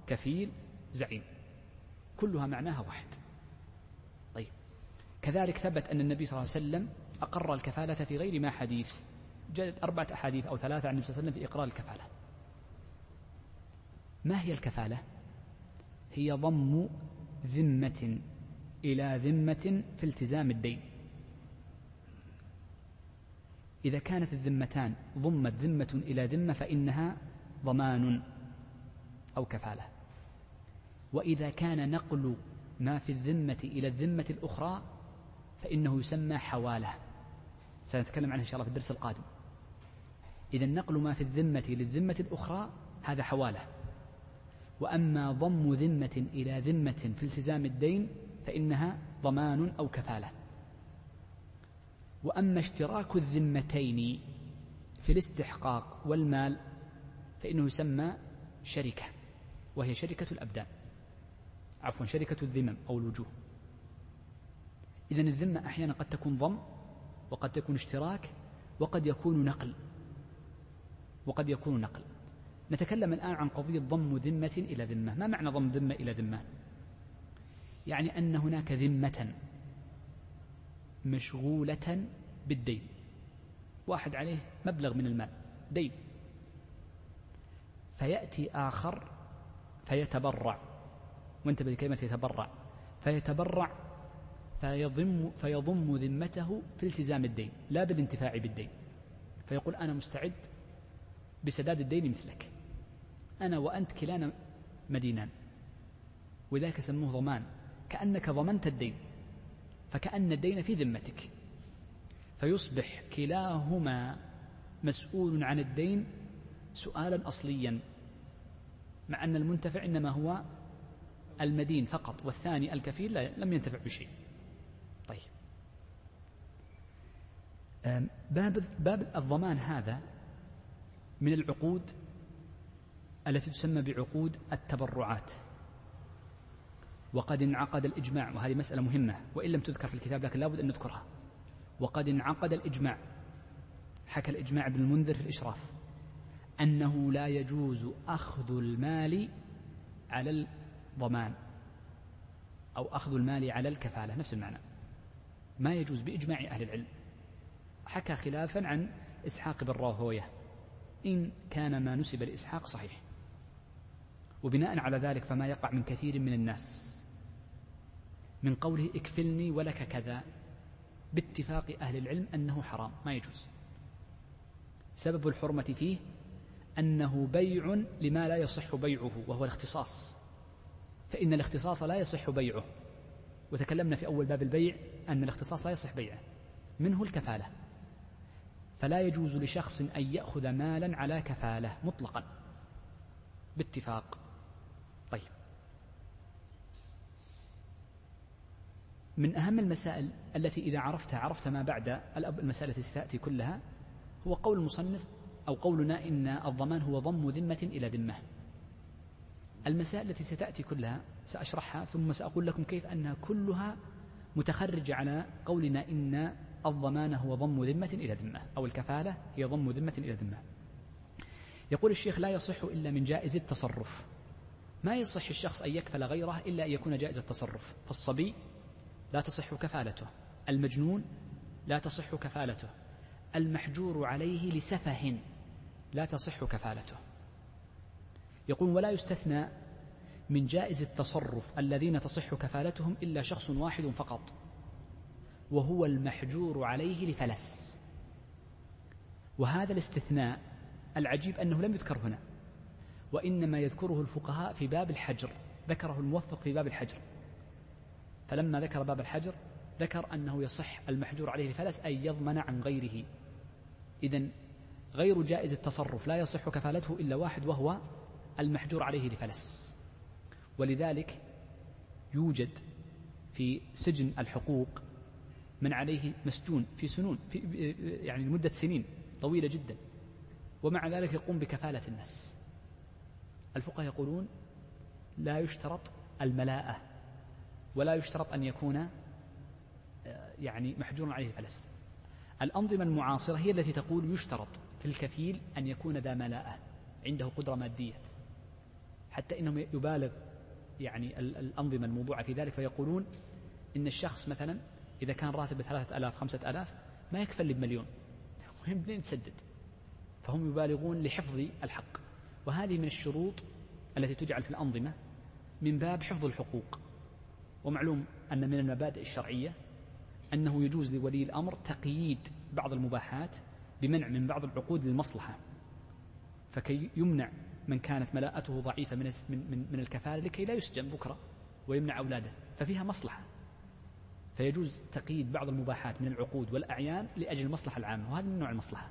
كفيل زعيم. كلها معناها واحد. طيب. كذلك ثبت أن النبي صلى الله عليه وسلم أقر الكفالة في غير ما حديث. جاءت أربعة أحاديث أو ثلاثة عن النبي صلى الله عليه وسلم في إقرار الكفالة. ما هي الكفالة؟ هي ضم ذمة إلى ذمة في التزام الدين. إذا كانت الذمتان ضمت ذمة إلى ذمة فإنها ضمان أو كفالة. وإذا كان نقل ما في الذمة إلى الذمة الأخرى فإنه يسمى حوالة. سنتكلم عنه إن شاء الله في الدرس القادم. إذا نقل ما في الذمة للذمة الأخرى هذا حوالة. وأما ضم ذمة إلى ذمة في التزام الدين فإنها ضمان أو كفالة. وأما اشتراك الذمتين في الاستحقاق والمال فإنه يسمى شركة وهي شركة الأبدان. عفوا شركة الذمم أو الوجوه. إذا الذمة أحيانا قد تكون ضم وقد تكون اشتراك وقد يكون نقل. وقد يكون نقل. نتكلم الآن عن قضية ضم ذمة إلى ذمة. ما معنى ضم ذمة إلى ذمة؟ يعني أن هناك ذمة مشغولة بالدين. واحد عليه مبلغ من المال دين. فيأتي آخر فيتبرع. وانتبه لكلمة يتبرع. فيتبرع فيضم فيضم ذمته في التزام الدين لا بالانتفاع بالدين. فيقول أنا مستعد بسداد الدين مثلك. أنا وأنت كلانا مدينان. وذلك سموه ضمان. كأنك ضمنت الدين. فكأن الدين في ذمتك. فيصبح كلاهما مسؤول عن الدين سؤالا أصليا. مع أن المنتفع إنما هو المدين فقط والثاني الكفيل لم ينتفع بشيء. طيب. باب باب الضمان هذا من العقود التي تسمى بعقود التبرعات. وقد انعقد الإجماع وهذه مسألة مهمة وإن لم تذكر في الكتاب لكن لابد أن نذكرها. وقد انعقد الإجماع. حكى الإجماع ابن المنذر في الإشراف أنه لا يجوز أخذ المال على الضمان أو أخذ المال على الكفالة نفس المعنى. ما يجوز بإجماع أهل العلم. حكى خلافا عن إسحاق بن راهوية. إن كان ما نسب لإسحاق صحيح. وبناء على ذلك فما يقع من كثير من الناس. من قوله اكفلني ولك كذا باتفاق أهل العلم أنه حرام ما يجوز. سبب الحرمة فيه أنه بيع لما لا يصح بيعه وهو الاختصاص. فإن الاختصاص لا يصح بيعه. وتكلمنا في أول باب البيع أن الاختصاص لا يصح بيعه. منه الكفالة. فلا يجوز لشخص أن يأخذ مالا على كفالة مطلقا. باتفاق. طيب. من أهم المسائل التي إذا عرفتها عرفت ما بعد المسألة التي تأتي كلها هو قول المصنف أو قولنا إن الضمان هو ضم ذمة إلى ذمة. المسائل التي ستأتي كلها سأشرحها ثم سأقول لكم كيف أنها كلها متخرجة على قولنا إن الضمان هو ضم ذمة إلى ذمة أو الكفالة هي ضم ذمة إلى ذمة. يقول الشيخ لا يصح إلا من جائز التصرف. ما يصح الشخص أن يكفل غيره إلا أن يكون جائز التصرف. فالصبي لا تصح كفالته المجنون لا تصح كفالته المحجور عليه لسفه لا تصح كفالته. يقول ولا يستثنى من جائز التصرف الذين تصح كفالتهم إلا شخص واحد فقط وهو المحجور عليه لفلس. وهذا الاستثناء العجيب أنه لم يذكر هنا وإنما يذكره الفقهاء في باب الحجر ذكره الموفق في باب الحجر. فلما ذكر باب الحجر ذكر أنه يصح المحجور عليه لفلس أن يضمن عن غيره. إذا غير جائز التصرف لا يصح كفالته إلا واحد وهو المحجور عليه لفلس. ولذلك يوجد في سجن الحقوق من عليه مسجون في سنون في يعني لمدة سنين طويلة جدا. ومع ذلك يقوم بكفالة الناس. الفقهاء يقولون لا يشترط الملاءة ولا يشترط أن يكون آه، يعني محجورا عليه الفلس الأنظمة المعاصرة هي التي تقول يشترط في الكفيل أن يكون ذا ملاءة عنده قدرة مادية. حتى إنهم يبالغ يعني الأنظمة الموضوعة في ذلك فيقولون إن الشخص مثلا إذا كان راتبه ثلاثة ألاف خمسة ألاف ما يكفل لي بمليون. مهم منين تسدد. فهم يبالغون لحفظ الحق. وهذه من الشروط التي تجعل في الأنظمة من باب حفظ الحقوق. ومعلوم أن من المبادئ الشرعية أنه يجوز لولي الأمر تقييد بعض المباحات بمنع من بعض العقود للمصلحة. فكي يمنع من كانت ملاءته ضعيفة من من من الكفالة لكي لا يسجن بكرة ويمنع أولاده ففيها مصلحة. فيجوز تقييد بعض المباحات من العقود والأعيان لأجل المصلحة العامة وهذا من نوع المصلحة.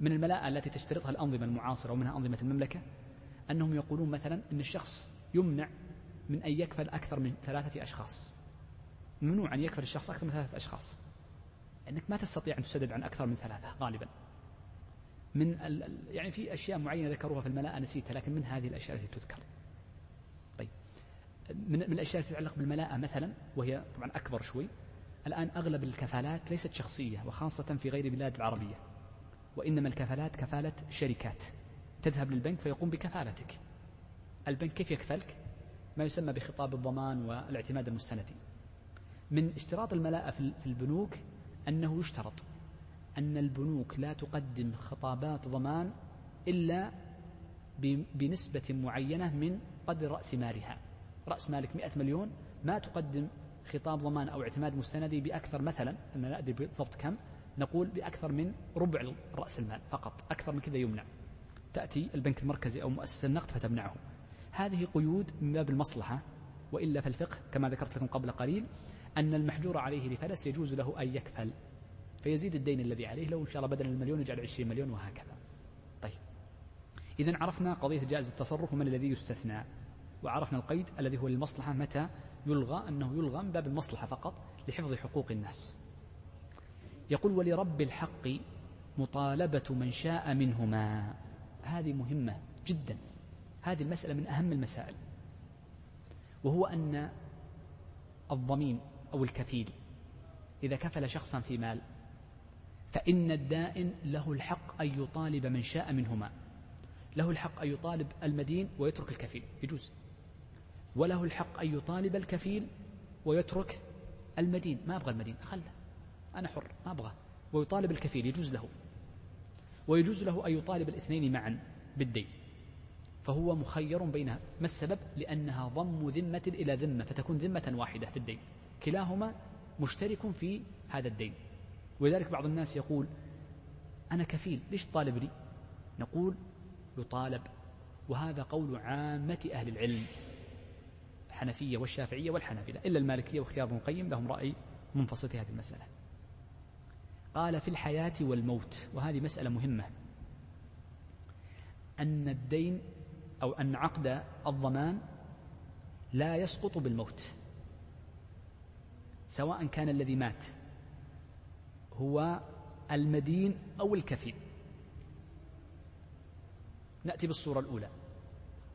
من الملاءة التي تشترطها الأنظمة المعاصرة ومنها أنظمة المملكة أنهم يقولون مثلا أن الشخص يمنع من أن يكفل أكثر من ثلاثة أشخاص. ممنوع أن يكفل الشخص أكثر من ثلاثة أشخاص. أنك ما تستطيع أن تسدد عن أكثر من ثلاثة غالبا. من يعني في أشياء معينة ذكروها في الملاءة نسيتها لكن من هذه الأشياء التي تذكر. طيب. من, من الأشياء التي تتعلق بالملاءة مثلا وهي طبعا أكبر شوي الآن أغلب الكفالات ليست شخصية وخاصة في غير البلاد العربية. وإنما الكفالات كفالة شركات. تذهب للبنك فيقوم بكفالتك. البنك كيف يكفلك؟ ما يسمى بخطاب الضمان والاعتماد المستندي. من اشتراط الملاءة في البنوك أنه يشترط. أن البنوك لا تقدم خطابات ضمان إلا بنسبة معينة من قدر رأس مالها. رأس مالك مئة مليون ما تقدم خطاب ضمان أو اعتماد مستندي بأكثر مثلا أنا لا أدري بالضبط كم نقول بأكثر من ربع رأس المال فقط أكثر من كذا يمنع. تأتي البنك المركزي أو مؤسسة النقد فتمنعه. هذه قيود من باب المصلحة وإلا في الفقه كما ذكرت لكم قبل قليل أن المحجور عليه لفلس يجوز له أن يكفل. فيزيد الدين الذي عليه لو إن شاء الله بدل المليون يجعل عشرين مليون وهكذا. طيب. إذا عرفنا قضية جائز التصرف ومن الذي يستثنى. وعرفنا القيد الذي هو للمصلحة متى يلغى أنه يلغى من باب المصلحة فقط لحفظ حقوق الناس. يقول ولرب الحق مطالبة من شاء منهما. هذه مهمة جدا. هذه المسألة من أهم المسائل. وهو أن الضمين أو الكفيل إذا كفل شخصا في مال فإن الدائن له الحق أن يطالب من شاء منهما. له الحق أن يطالب المدين ويترك الكفيل يجوز. وله الحق أن يطالب الكفيل ويترك المدين ما أبغى المدين خله. أنا حر ما أبغى. ويطالب الكفيل يجوز له. ويجوز له أن يطالب الاثنين معا بالدين. فهو مخير بينها ما السبب؟ لأنها ضم ذمة إلى ذمة فتكون ذمة واحدة في الدين. كلاهما مشترك في هذا الدين. ولذلك بعض الناس يقول أنا كفيل ليش طالب لي؟ نقول يطالب وهذا قول عامة أهل العلم الحنفية والشافعية والحنابلة إلا المالكية واختيار ابن القيم لهم رأي منفصل في هذه المسألة. قال في الحياة والموت وهذه مسألة مهمة أن الدين أو أن عقد الضمان لا يسقط بالموت سواء كان الذي مات هو المدين أو الكفيل نأتي بالصورة الأولى.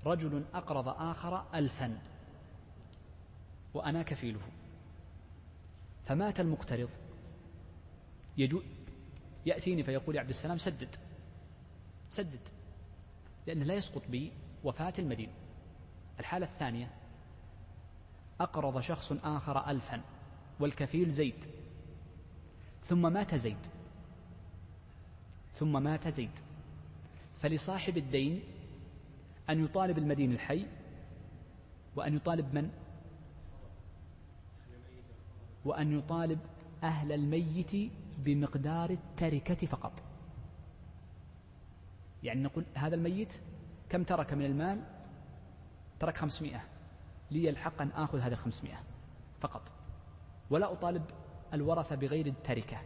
رجل أقرض آخر ألفا وأنا كفيله. فمات المقترض. يجو يأتيني فيقول يا عبد السلام سدد. سدد. لأنه لا يسقط بي وفاة المدين. الحالة الثانية أقرض شخص آخر ألفا والكفيل زيد. ثم مات زيد. ثم مات زيد. فلصاحب الدين أن يطالب المدين الحي وأن يطالب من؟ وأن يطالب أهل الميت بمقدار التركة فقط. يعني نقول هذا الميت كم ترك من المال؟ ترك خمسمائة. لي الحق أن آخذ هذه الخمسمائة فقط. ولا أطالب الورثة بغير التركة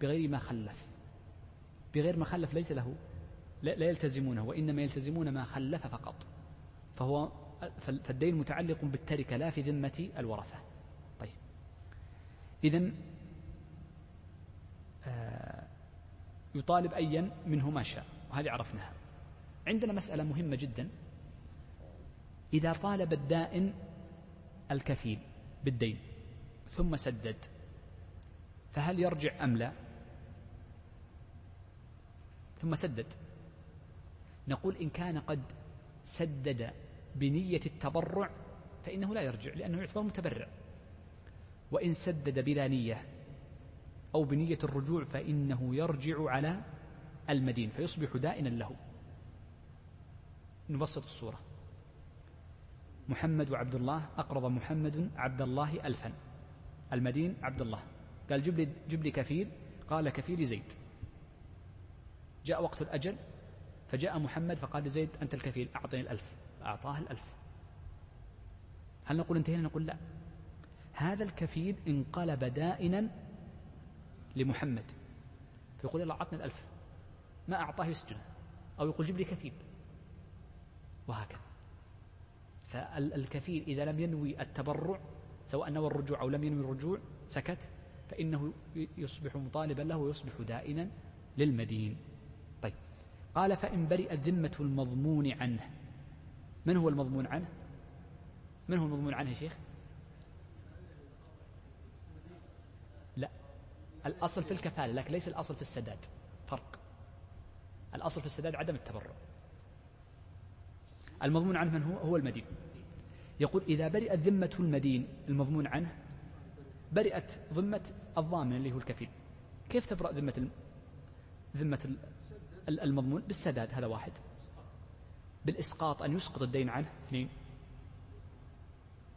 بغير ما خلف. بغير ما خلف ليس له لا يلتزمونه وإنما يلتزمون ما خلف فقط. فهو فالدين متعلق بالتركة لا في ذمة الورثة. طيب. إذا آه يطالب أيا منه ما شاء وهذه عرفناها. عندنا مسألة مهمة جدا. إذا طالب الدائن الكفيل بالدين ثم سدد فهل يرجع أم لا؟ ثم سدد. نقول إن كان قد سدد بنية التبرع فإنه لا يرجع لأنه يعتبر متبرع. وإن سدد بلا نية أو بنية الرجوع فإنه يرجع على المدين فيصبح دائنا له. نبسط الصورة. محمد وعبد الله أقرض محمد عبد الله ألفا. المدين عبد الله. قال جب لي, جب لي كفيل. قال كفيل زيد. جاء وقت الأجل فجاء محمد فقال لزيد أنت الكفيل أعطني الألف. أعطاه الألف. هل نقول انتهينا؟ نقول لا. هذا الكفيل انقلب دائنا لمحمد. فيقول يلا أعطني الألف. ما أعطاه يسجن. أو يقول جيب لي كفيل. وهكذا. فالكفيل إذا لم ينوي التبرع سواء نوى الرجوع أو لم ينوي الرجوع سكت. فإنه يصبح مطالبا له ويصبح دائنا للمدين. طيب. قال فإن برئت ذمة المضمون عنه. من هو المضمون عنه؟ من هو المضمون عنه يا شيخ؟ لا. الأصل في الكفالة لكن ليس الأصل في السداد. فرق. الأصل في السداد عدم التبرع. المضمون عنه من هو؟ هو المدين. يقول إذا برئت ذمة المدين المضمون عنه برئت ذمة الضامن اللي هو الكفيل. كيف تبرأ ذمة ذمة المضمون؟ بالسداد هذا واحد. بالإسقاط أن يسقط الدين عنه. اثنين.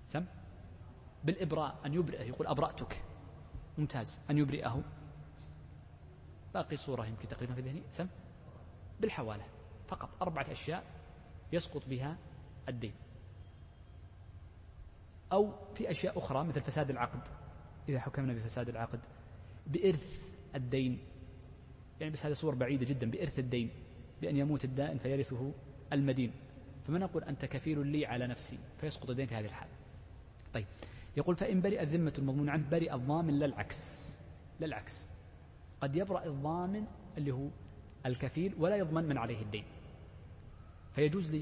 سم؟ بالإبراء أن يبرئه. يقول أبرأتك. ممتاز. أن يبرئه. باقي صورة يمكن تقريبا في ذهني. سم؟ بالحوالة. فقط أربعة أشياء يسقط بها الدين. أو في أشياء أخرى مثل فساد العقد. إذا حكمنا بفساد العقد بإرث الدين. يعني بس هذه صور بعيدة جدا بإرث الدين بأن يموت الدائن فيرثه المدين. فما نقول أنت كفيل لي على نفسي؟ فيسقط الدين في هذه الحالة طيب يقول فإن برئ الذمة المضمون عنه برئ الضامن لا العكس لا العكس قد يبرأ الضامن اللي هو الكفيل ولا يضمن من عليه الدين. فيجوز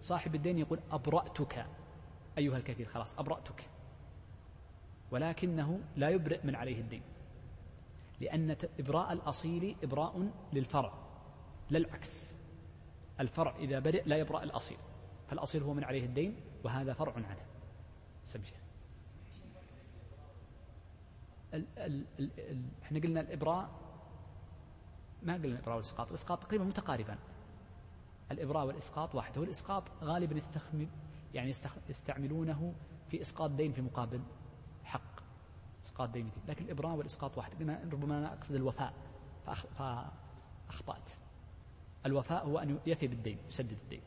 لصاحب الدين يقول أبرأتك أيها الكفيل خلاص أبرأتك. ولكنه لا يبرئ من عليه الدين. لأن إبراء الأصيل إبراء للفرع لا العكس. الفرع إذا برئ لا يبرأ الأصيل. فالأصيل هو من عليه الدين وهذا فرع عنه. سمجه إحنا قلنا الإبراء ما قلنا الإبراء والإسقاط. الإسقاط تقريبا متقاربان الإبراء والإسقاط واحد. هو الإسقاط غالبا يستخدم يعني يستعملونه في إسقاط دين في مقابل إسقاط فيه لكن الإبراء والإسقاط واحد. ربما أنا أقصد الوفاء فأخطأت. الوفاء هو أن يفي بالدين يسدد الدين.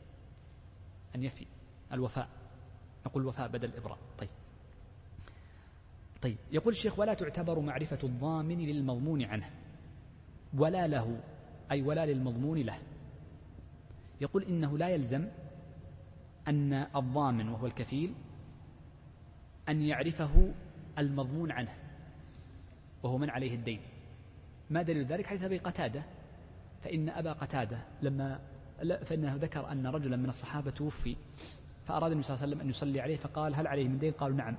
أن يفي الوفاء. نقول الوفاء بدل الإبراء طيب. طيب. يقول الشيخ ولا تعتبر معرفة الضامن للمضمون عنه. ولا له. أي ولا للمضمون له. يقول إنه لا يلزم أن الضامن وهو الكفيل أن يعرفه المضمون عنه وهو من عليه الدين. ما دليل ذلك؟ حديث أبي قتادة. فإن أبا قتادة لما فإنه ذكر أن رجلا من الصحابة توفي فأراد النبي صلى الله عليه وسلم أن يصلي عليه فقال هل عليه من دين؟ قالوا نعم.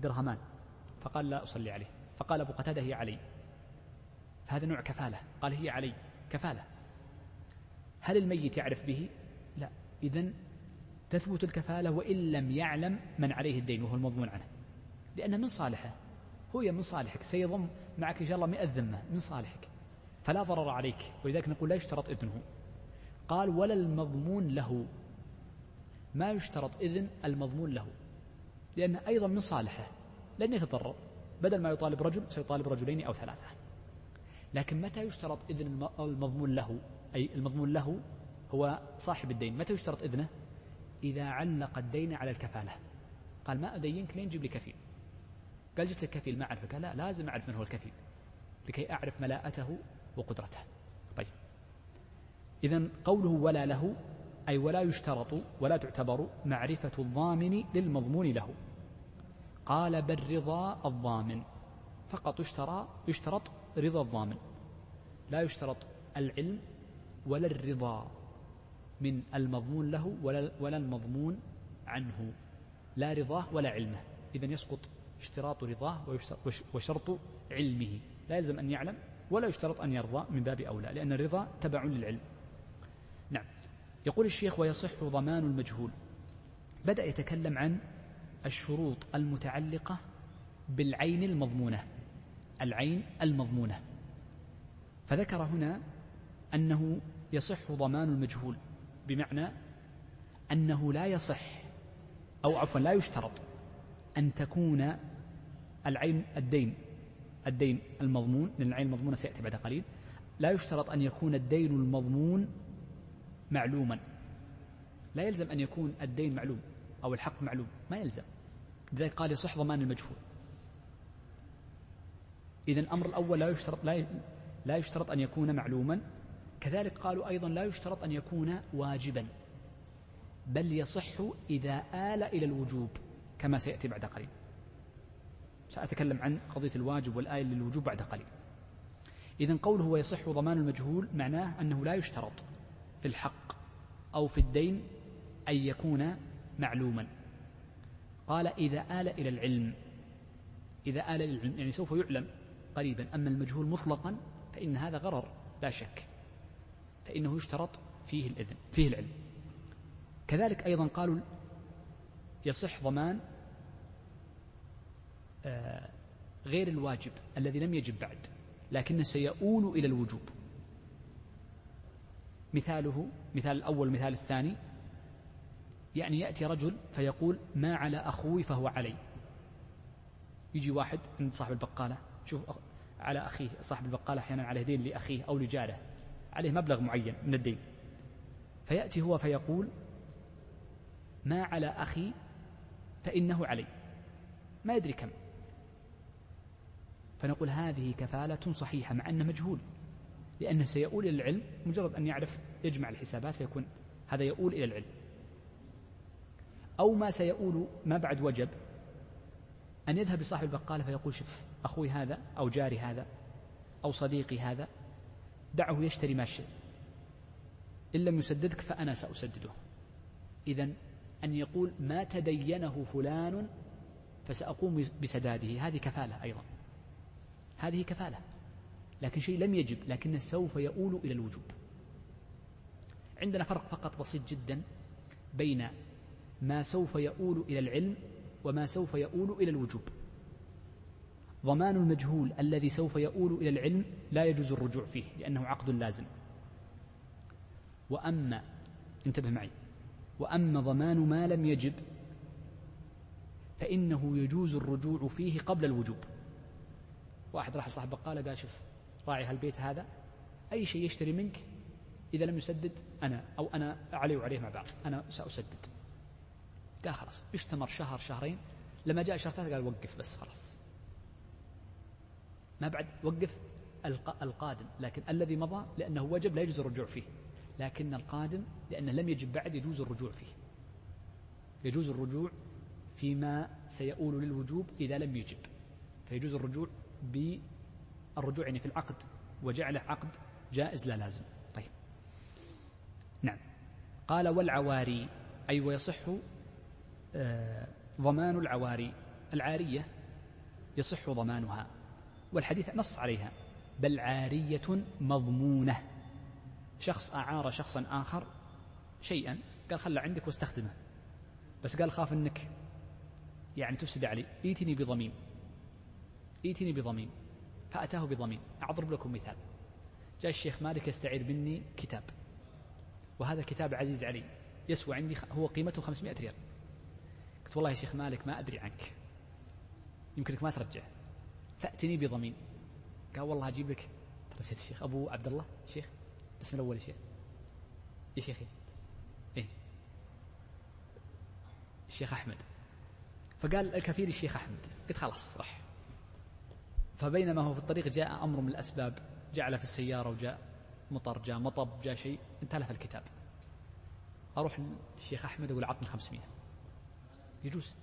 درهمان. فقال لا أصلي عليه. فقال أبو قتادة هي علي. فهذا نوع كفالة. قال هي علي. كفالة. هل الميت يعرف به؟ لا. إذن تثبت الكفالة وإن لم يعلم من عليه الدين وهو المضمون عنه. لأنه من صالحه. هو من صالحك سيضم معك إن شاء الله مئة ذمة من صالحك. فلا ضرر عليك. ولذلك نقول لا يشترط إذنه قال ولا المضمون له. ما يشترط إذن المضمون له. لأنه أيضا من صالحه. لن يتضرر. بدل ما يطالب رجل سيطالب رجلين أو ثلاثة. لكن متى يشترط إذن المضمون له؟ أي المضمون له هو صاحب الدين. متى يشترط إذنه؟ إذا علق الدين على الكفالة. قال ما أدينك لين جيب لي كفيل. قال جبت الكفيل ما أعرفك. لا لازم أعرف من هو الكفيل لكي أعرف ملاءته وقدرته. طيب. إذا قوله ولا له أي ولا يشترط ولا تعتبر معرفة الضامن للمضمون له. قال بل رضا الضامن. فقط يشترى يشترط رضا الضامن. لا يشترط العلم ولا الرضا من المضمون له ولا, ولا المضمون عنه. لا رضاه ولا علمه. إذا يسقط اشتراط رضاه وشرط علمه. لا يلزم أن يعلم ولا يشترط أن يرضى من باب أولى لأن الرضا تبع للعلم. نعم. يقول الشيخ ويصح ضمان المجهول. بدأ يتكلم عن الشروط المتعلقة بالعين المضمونة العين المضمونة. فذكر هنا أنه يصح ضمان المجهول بمعنى أنه لا يصح أو عفوا لا يشترط أن تكون العين الدين الدين المضمون لأن العين المضمونة سيأتي بعد قليل. لا يشترط أن يكون الدين المضمون معلوما. لا يلزم أن يكون الدين معلوم أو الحق معلوم. ما يلزم. لذلك قال يصح ضمان المجهول. إذا الأمر الأول لا يشترط لا لا يشترط أن يكون معلوما. كذلك قالوا أيضا لا يشترط أن يكون واجبا. بل يصح إذا آل إلى الوجوب كما سيأتي بعد قليل. سأتكلم عن قضية الواجب والآية للوجوب بعد قليل. إذا قوله ويصح ضمان المجهول معناه أنه لا يشترط في الحق أو في الدين أن يكون معلوما. قال إذا آل إلى العلم إذا آل إلى العلم يعني سوف يعلم قريبا. أما المجهول مطلقا فإن هذا غرر لا شك. فإنه يشترط فيه الإذن فيه العلم. كذلك أيضا قالوا يصح ضمان غير الواجب الذي لم يجب بعد لكن سيؤول إلى الوجوب. مثاله مثال الأول مثال الثاني يعني يأتي رجل فيقول ما على أخوي فهو علي. يجي واحد عند صاحب البقالة شوف على أخيه صاحب البقالة أحيانا عليه دين لأخيه أو لجاره عليه مبلغ معين من الدين. فيأتي هو فيقول ما على أخي فإنه علي. ما يدري كم. فنقول هذه كفالة صحيحة مع أنه مجهول لأنه سيؤول إلى العلم مجرد أن يعرف يجمع الحسابات فيكون هذا يؤول إلى العلم. أو ما سيؤول ما بعد وجب أن يذهب لصاحب البقالة فيقول شوف أخوي هذا أو جاري هذا أو صديقي هذا دعه يشتري ما شئ. إن لم يسددك فأنا سأسدده. إذا أن يقول ما تدينه فلان فسأقوم بسداده هذه كفالة أيضا. هذه كفالة. لكن شيء لم يجب لكنه سوف يؤول إلى الوجوب. عندنا فرق فقط بسيط جدا بين ما سوف يؤول إلى العلم وما سوف يؤول إلى الوجوب. ضمان المجهول الذي سوف يؤول إلى العلم لا يجوز الرجوع فيه لأنه عقد لازم. وأما انتبه معي وأما ضمان ما لم يجب فإنه يجوز الرجوع فيه قبل الوجوب. واحد راح لصاحب بقالة قال شوف راعي هالبيت هذا أي شيء يشتري منك إذا لم يسدد أنا أو أنا علي وعليه مع بعض أنا سأسدد. قال خلاص استمر شهر شهرين لما جاء شهر ثالث قال وقف بس خلاص. ما بعد وقف القادم لكن الذي مضى لأنه وجب لا يجوز الرجوع فيه. لكن القادم لأنه لم يجب بعد يجوز الرجوع فيه. يجوز الرجوع فيما سيؤول للوجوب إذا لم يجب. فيجوز الرجوع بالرجوع يعني في العقد وجعله عقد جائز لا لازم. طيب. نعم. قال والعواري أي ويصح آه، ضمان العواري. العارية يصح ضمانها والحديث نص عليها. بل عارية مضمونة. شخص أعار شخصا آخر شيئا قال خله عندك واستخدمه. بس قال خاف إنك يعني تفسد علي ائتني بضمين ائتني بضمين فأتاه بضمين أضرب لكم مثال. جاء الشيخ مالك يستعير مني كتاب وهذا الكتاب عزيز علي يسوى عندي هو قيمته 500 ريال. قلت والله يا شيخ مالك ما أدري عنك يمكنك ما ترجع فأتني بضمين قال والله أجيب لك. نسيت الشيخ أبو عبد الله الشيخ الاسم الأول شيخ. يا شيخي إيه. الشيخ أحمد. فقال الكفيل الشيخ أحمد. قلت خلاص صح فبينما هو في الطريق جاء أمر من الأسباب. جعل في السيارة وجاء مطر جاء مطب جاء شيء انتلف الكتاب. أروح الشيخ أحمد أقول عطني 500 يجوز.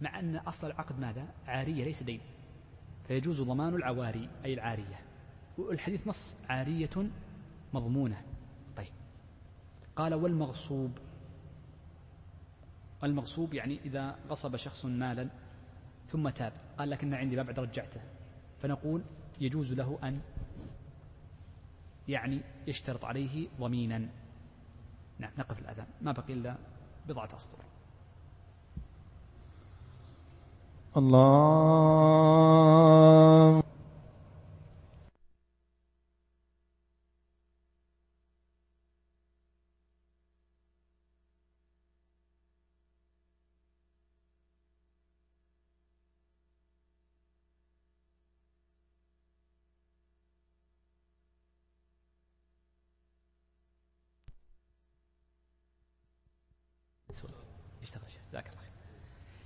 مع أن أصل العقد ماذا؟ عارية ليس دين. فيجوز ضمان العواري أي العارية. والحديث نص عارية مضمونة. طيب. قال والمغصوب. المغصوب يعني إذا غصب شخص مالا ثم تاب. قال لكن عندي ما بعد رجعته فنقول يجوز له أن يعني يشترط عليه ضمينا. نعم نقف الأذان ما بقي إلا بضعة أسطر. الله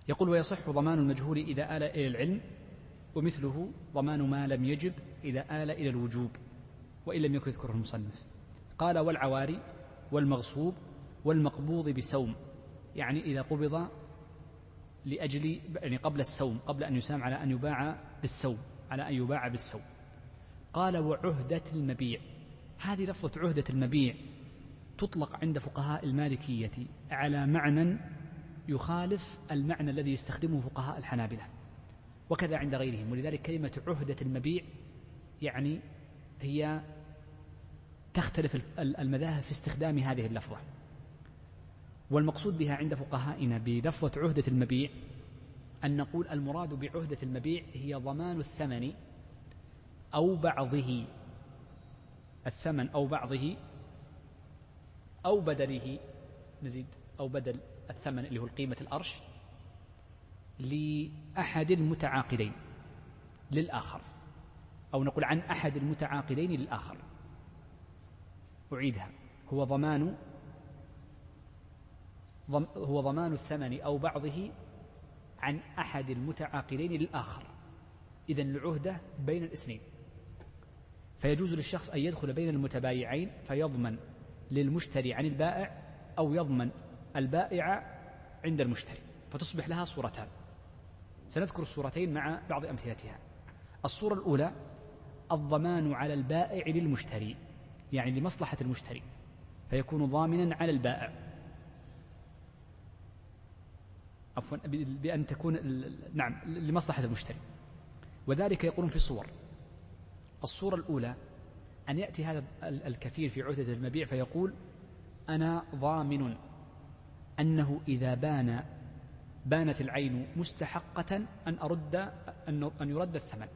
يقول ويصح ضمان المجهول إذا آل إلى العلم ومثله ضمان ما لم يجب إذا آل إلى الوجوب وإن لم يكن يذكره المصنف. قال والعواري والمغصوب والمقبوض بسوم يعني إذا قبض لأجل يعني قبل السوم قبل أن يسام على أن يباع بالسوم على أن يباع بالسوم. قال وعهدة المبيع. هذه لفظة عهدة المبيع تطلق عند فقهاء المالكية على معنى يخالف المعنى الذي يستخدمه فقهاء الحنابلة وكذا عند غيرهم. ولذلك كلمة عهدة المبيع يعني هي تختلف المذاهب في استخدام هذه اللفظة. والمقصود بها عند فقهائنا بلفظة عهدة المبيع أن نقول المراد بعهدة المبيع هي ضمان الثمن أو بعضه الثمن أو بعضه أو بدله. نزيد أو بدل. الثمن اللي هو القيمة الأرش لأحد المتعاقدين للآخر. أو نقول عن أحد المتعاقدين للآخر. أعيدها. هو ضمان هو ضمان الثمن أو بعضه عن أحد المتعاقدين للآخر. إذا العهدة بين الاثنين. فيجوز للشخص أن يدخل بين المتبايعين فيضمن للمشتري عن البائع أو يضمن البائع عند المشتري فتصبح لها صورتان. سنذكر الصورتين مع بعض أمثلتها. الصورة الأولى الضمان على البائع للمشتري يعني لمصلحة المشتري فيكون ضامنا على البائع. عفوا بأن تكون نعم لمصلحة المشتري. وذلك يقولون في صور الصورة الأولى أن يأتي هذا الكفيل في عهدة المبيع فيقول أنا ضامن. أنه إذا بان بانت العين مستحقة أن أرد أن يرد الثمن.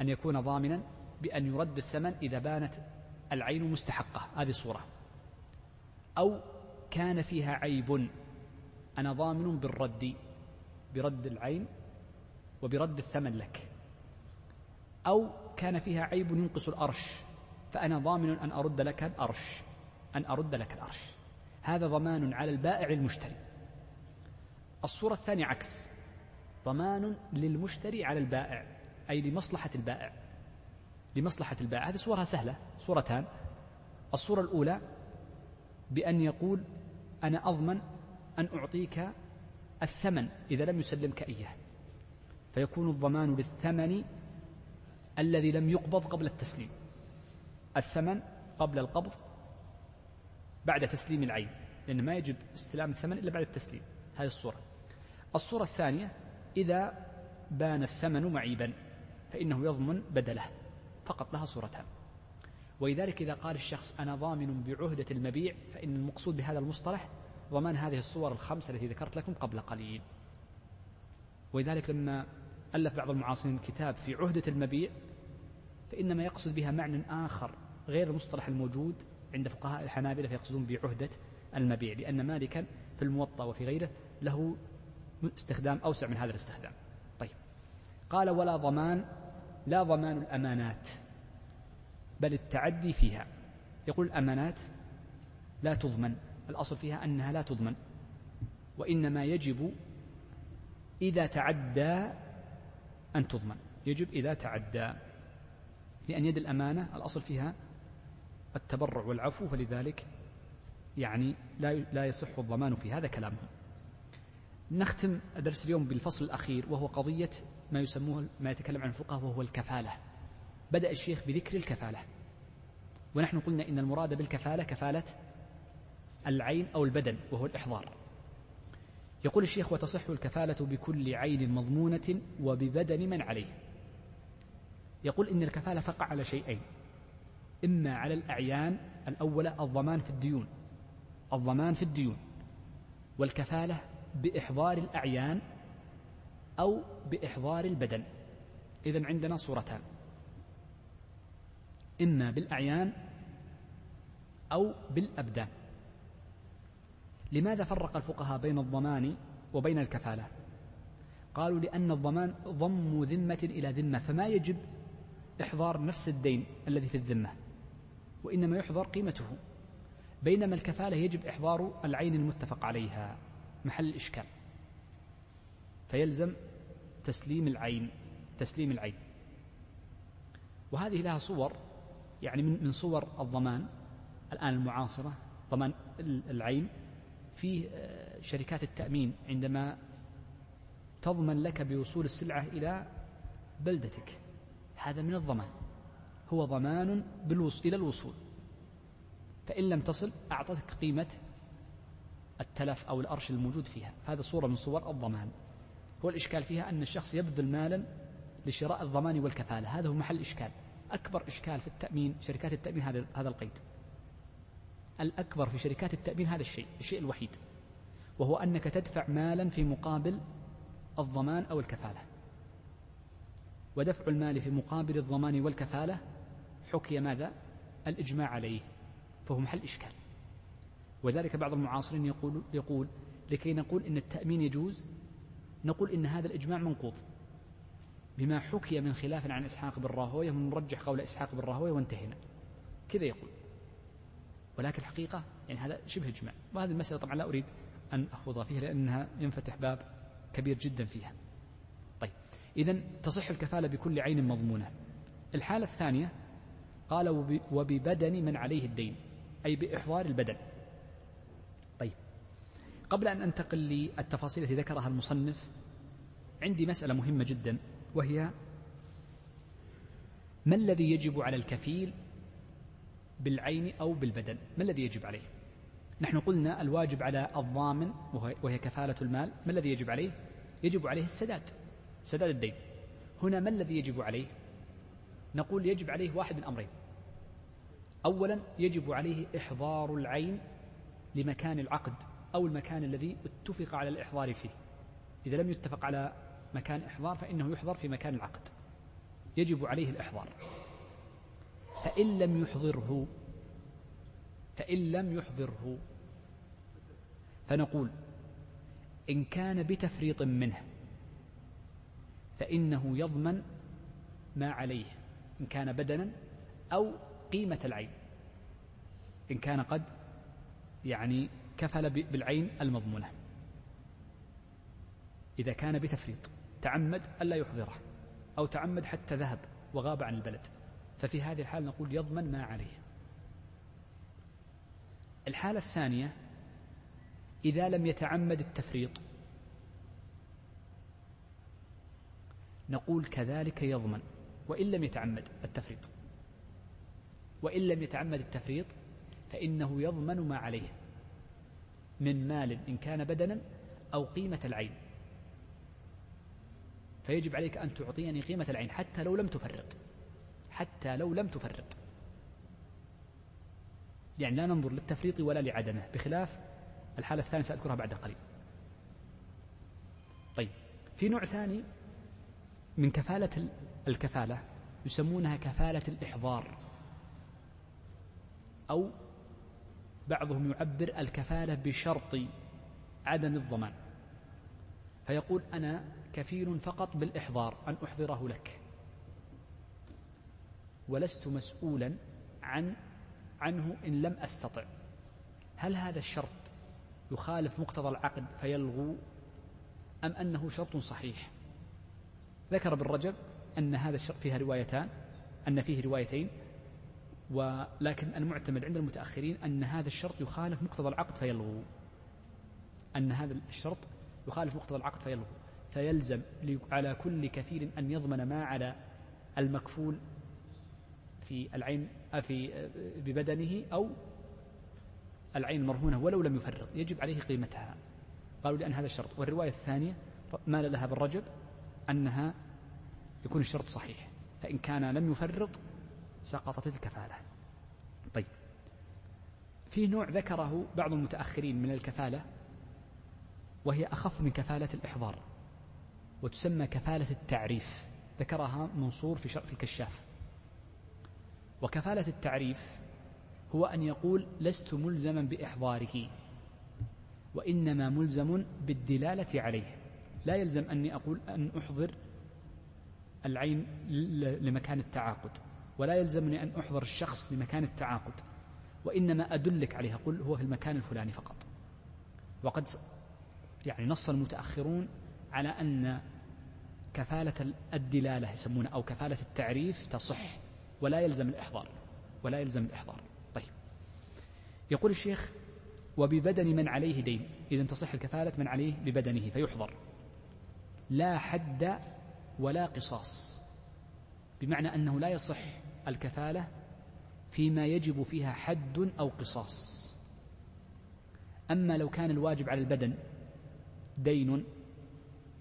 أن يكون ضامنا بأن يرد الثمن إذا بانت العين مستحقة. هذه الصورة أو كان فيها عيب أنا ضامن بالرد برد العين وبرد الثمن لك. أو كان فيها عيب ينقص الأرش فأنا ضامن أن أرد لك الأرش. أن أرد لك العرش. هذا ضمان على البائع المشتري. الصورة الثانية عكس. ضمان للمشتري على البائع أي لمصلحة البائع. لمصلحة البائع. هذه صورها سهلة صورتان. الصورة الأولى بأن يقول أنا أضمن أن أعطيك الثمن إذا لم يسلمك إياه. فيكون الضمان للثمن الذي لم يقبض قبل التسليم. الثمن قبل القبض بعد تسليم العين لأن ما يجب استلام الثمن إلا بعد التسليم. هذه الصورة. الصورة الثانية إذا بان الثمن معيبا فإنه يضمن بدله فقط لها صورتان. ولذلك إذا قال الشخص أنا ضامن بعهدة المبيع فإن المقصود بهذا المصطلح ضمان هذه الصور الخمسة التي ذكرت لكم قبل قليل. ولذلك لما ألف بعض المعاصرين كتاب في عهدة المبيع فإنما يقصد بها معنى آخر غير المصطلح الموجود عند فقهاء الحنابلة فيقصدون بعهدة المبيع لأن مالكا في الموطأ وفي غيره له استخدام أوسع من هذا الاستخدام. طيب. قال ولا ضمان لا ضمان الأمانات بل التعدي فيها. يقول الأمانات لا تضمن الأصل فيها أنها لا تضمن وإنما يجب إذا تعدى أن تضمن يجب إذا تعدى لأن يد الأمانة الأصل فيها التبرع والعفو فلذلك يعني لا لا يصح الضمان في هذا كلامهم. نختم درس اليوم بالفصل الأخير وهو قضية ما يسموه ما يتكلم عن الفقهاء وهو الكفالة. بدأ الشيخ بذكر الكفالة. ونحن قلنا إن المراد بالكفالة كفالة العين أو البدن وهو الإحضار. يقول الشيخ وتصح الكفالة بكل عين مضمونة وببدن من عليه. يقول إن الكفالة تقع على شيئين إما على الأعيان الأولى الضمان في الديون. الضمان في الديون. والكفالة بإحضار الأعيان أو بإحضار البدن. إذا عندنا صورتان. إما بالأعيان أو بالأبدان. لماذا فرق الفقهاء بين الضمان وبين الكفالة؟ قالوا لأن الضمان ضم ذمة إلى ذمة فما يجب إحضار نفس الدين الذي في الذمة. وإنما يحضر قيمته. بينما الكفالة يجب إحضار العين المتفق عليها محل الإشكال. فيلزم تسليم العين تسليم العين. وهذه لها صور يعني من من صور الضمان الآن المعاصرة ضمان العين. في آه، شركات التأمين عندما تضمن لك بوصول السلعة إلى بلدتك. هذا من الضمان. هو ضمان بالوصول إلى الوصول. فإن لم تصل أعطتك قيمة التلف أو الأرش الموجود فيها. هذا صورة من صور الضمان. هو الإشكال فيها أن الشخص يبذل مالا لشراء الضمان والكفالة. هذا هو محل إشكال. أكبر إشكال في التأمين شركات التأمين هذا هذا القيد. الأكبر في شركات التأمين هذا الشيء الشيء الوحيد. وهو أنك تدفع مالا في مقابل الضمان أو الكفالة. ودفع المال في مقابل الضمان والكفالة حكي ماذا؟ الإجماع عليه فهو محل إشكال. وذلك بعض المعاصرين يقول يقول لكي نقول إن التأمين يجوز نقول إن هذا الإجماع منقوض. بما حكي من خلاف عن إسحاق بن راهوية ونرجح قول إسحاق بن راهوية وانتهينا. كذا يقول. ولكن الحقيقة يعني هذا شبه إجماع. وهذه المسألة طبعا لا أريد أن أخوض فيها لأنها ينفتح باب كبير جدا فيها. طيب إذا تصح الكفالة بكل عين مضمونة. الحالة الثانية قال وببدن من عليه الدين أي بإحضار البدن. طيب. قبل أن أنتقل للتفاصيل التي ذكرها المصنف عندي مسألة مهمة جدا وهي ما الذي يجب على الكفيل بالعين أو بالبدن؟ ما الذي يجب عليه؟ نحن قلنا الواجب على الضامن وهي كفالة المال ما الذي يجب عليه؟ يجب عليه السداد سداد الدين. هنا ما الذي يجب عليه؟ نقول يجب عليه واحد من أمرين. أولا يجب عليه إحضار العين لمكان العقد أو المكان الذي اتفق على الإحضار فيه. إذا لم يتفق على مكان إحضار فإنه يحضر في مكان العقد. يجب عليه الإحضار. فإن لم يحضره فإن لم يحضره فنقول إن كان بتفريط منه فإنه يضمن ما عليه. إن كان بدنا أو قيمة العين. إن كان قد يعني كفل بالعين المضمونة. إذا كان بتفريط تعمد ألا يحضره أو تعمد حتى ذهب وغاب عن البلد. ففي هذه الحال نقول يضمن ما عليه. الحالة الثانية إذا لم يتعمد التفريط نقول كذلك يضمن وإن لم يتعمد التفريط. وإن لم يتعمد التفريط فإنه يضمن ما عليه من مال إن كان بدنا أو قيمة العين. فيجب عليك أن تعطيني قيمة العين حتى لو لم تفرط. حتى لو لم تفرط. يعني لا ننظر للتفريط ولا لعدمه. بخلاف الحالة الثانية سأذكرها بعد قليل. طيب في نوع ثاني من كفالة الكفالة يسمونها كفالة الإحضار. أو بعضهم يعبر الكفالة بشرط عدم الضمان. فيقول أنا كفيل فقط بالإحضار أن أحضره لك. ولست مسؤولا عن عنه إن لم أستطع. هل هذا الشرط يخالف مقتضى العقد فيلغو أم أنه شرط صحيح؟ ذكر ابن رجب أن هذا الشرط فيها روايتان أن فيه روايتين ولكن المعتمد عند المتأخرين أن هذا الشرط يخالف مقتضى العقد فيلغو. أن هذا الشرط يخالف مقتضى العقد فيلغو. فيلزم على كل كفيل أن يضمن ما على المكفول في العين في ببدنه أو العين المرهونة ولو لم يفرط. يجب عليه قيمتها. قالوا لأن هذا الشرط. والرواية الثانية مال لها بالرجب؟ أنها يكون الشرط صحيح. فإن كان لم يفرط سقطت الكفالة. طيب. في نوع ذكره بعض المتأخرين من الكفالة وهي أخف من كفالة الإحضار وتسمى كفالة التعريف. ذكرها منصور في شرح الكشاف. وكفالة التعريف هو أن يقول لست ملزما بإحضاره وإنما ملزم بالدلالة عليه. لا يلزم أني أقول أن أحضر العين لمكان التعاقد. ولا يلزمني أن أحضر الشخص لمكان التعاقد وإنما أدلك عليه أقول هو في المكان الفلاني فقط. وقد يعني نص المتأخرون على أن كفالة الدلالة يسمونه أو كفالة التعريف تصح ولا يلزم الإحضار ولا يلزم الإحضار. طيب. يقول الشيخ وببدن من عليه دين. إذا تصح الكفالة من عليه ببدنه فيحضر. لا حد ولا قصاص. بمعنى أنه لا يصح الكفالة فيما يجب فيها حد أو قصاص. أما لو كان الواجب على البدن دين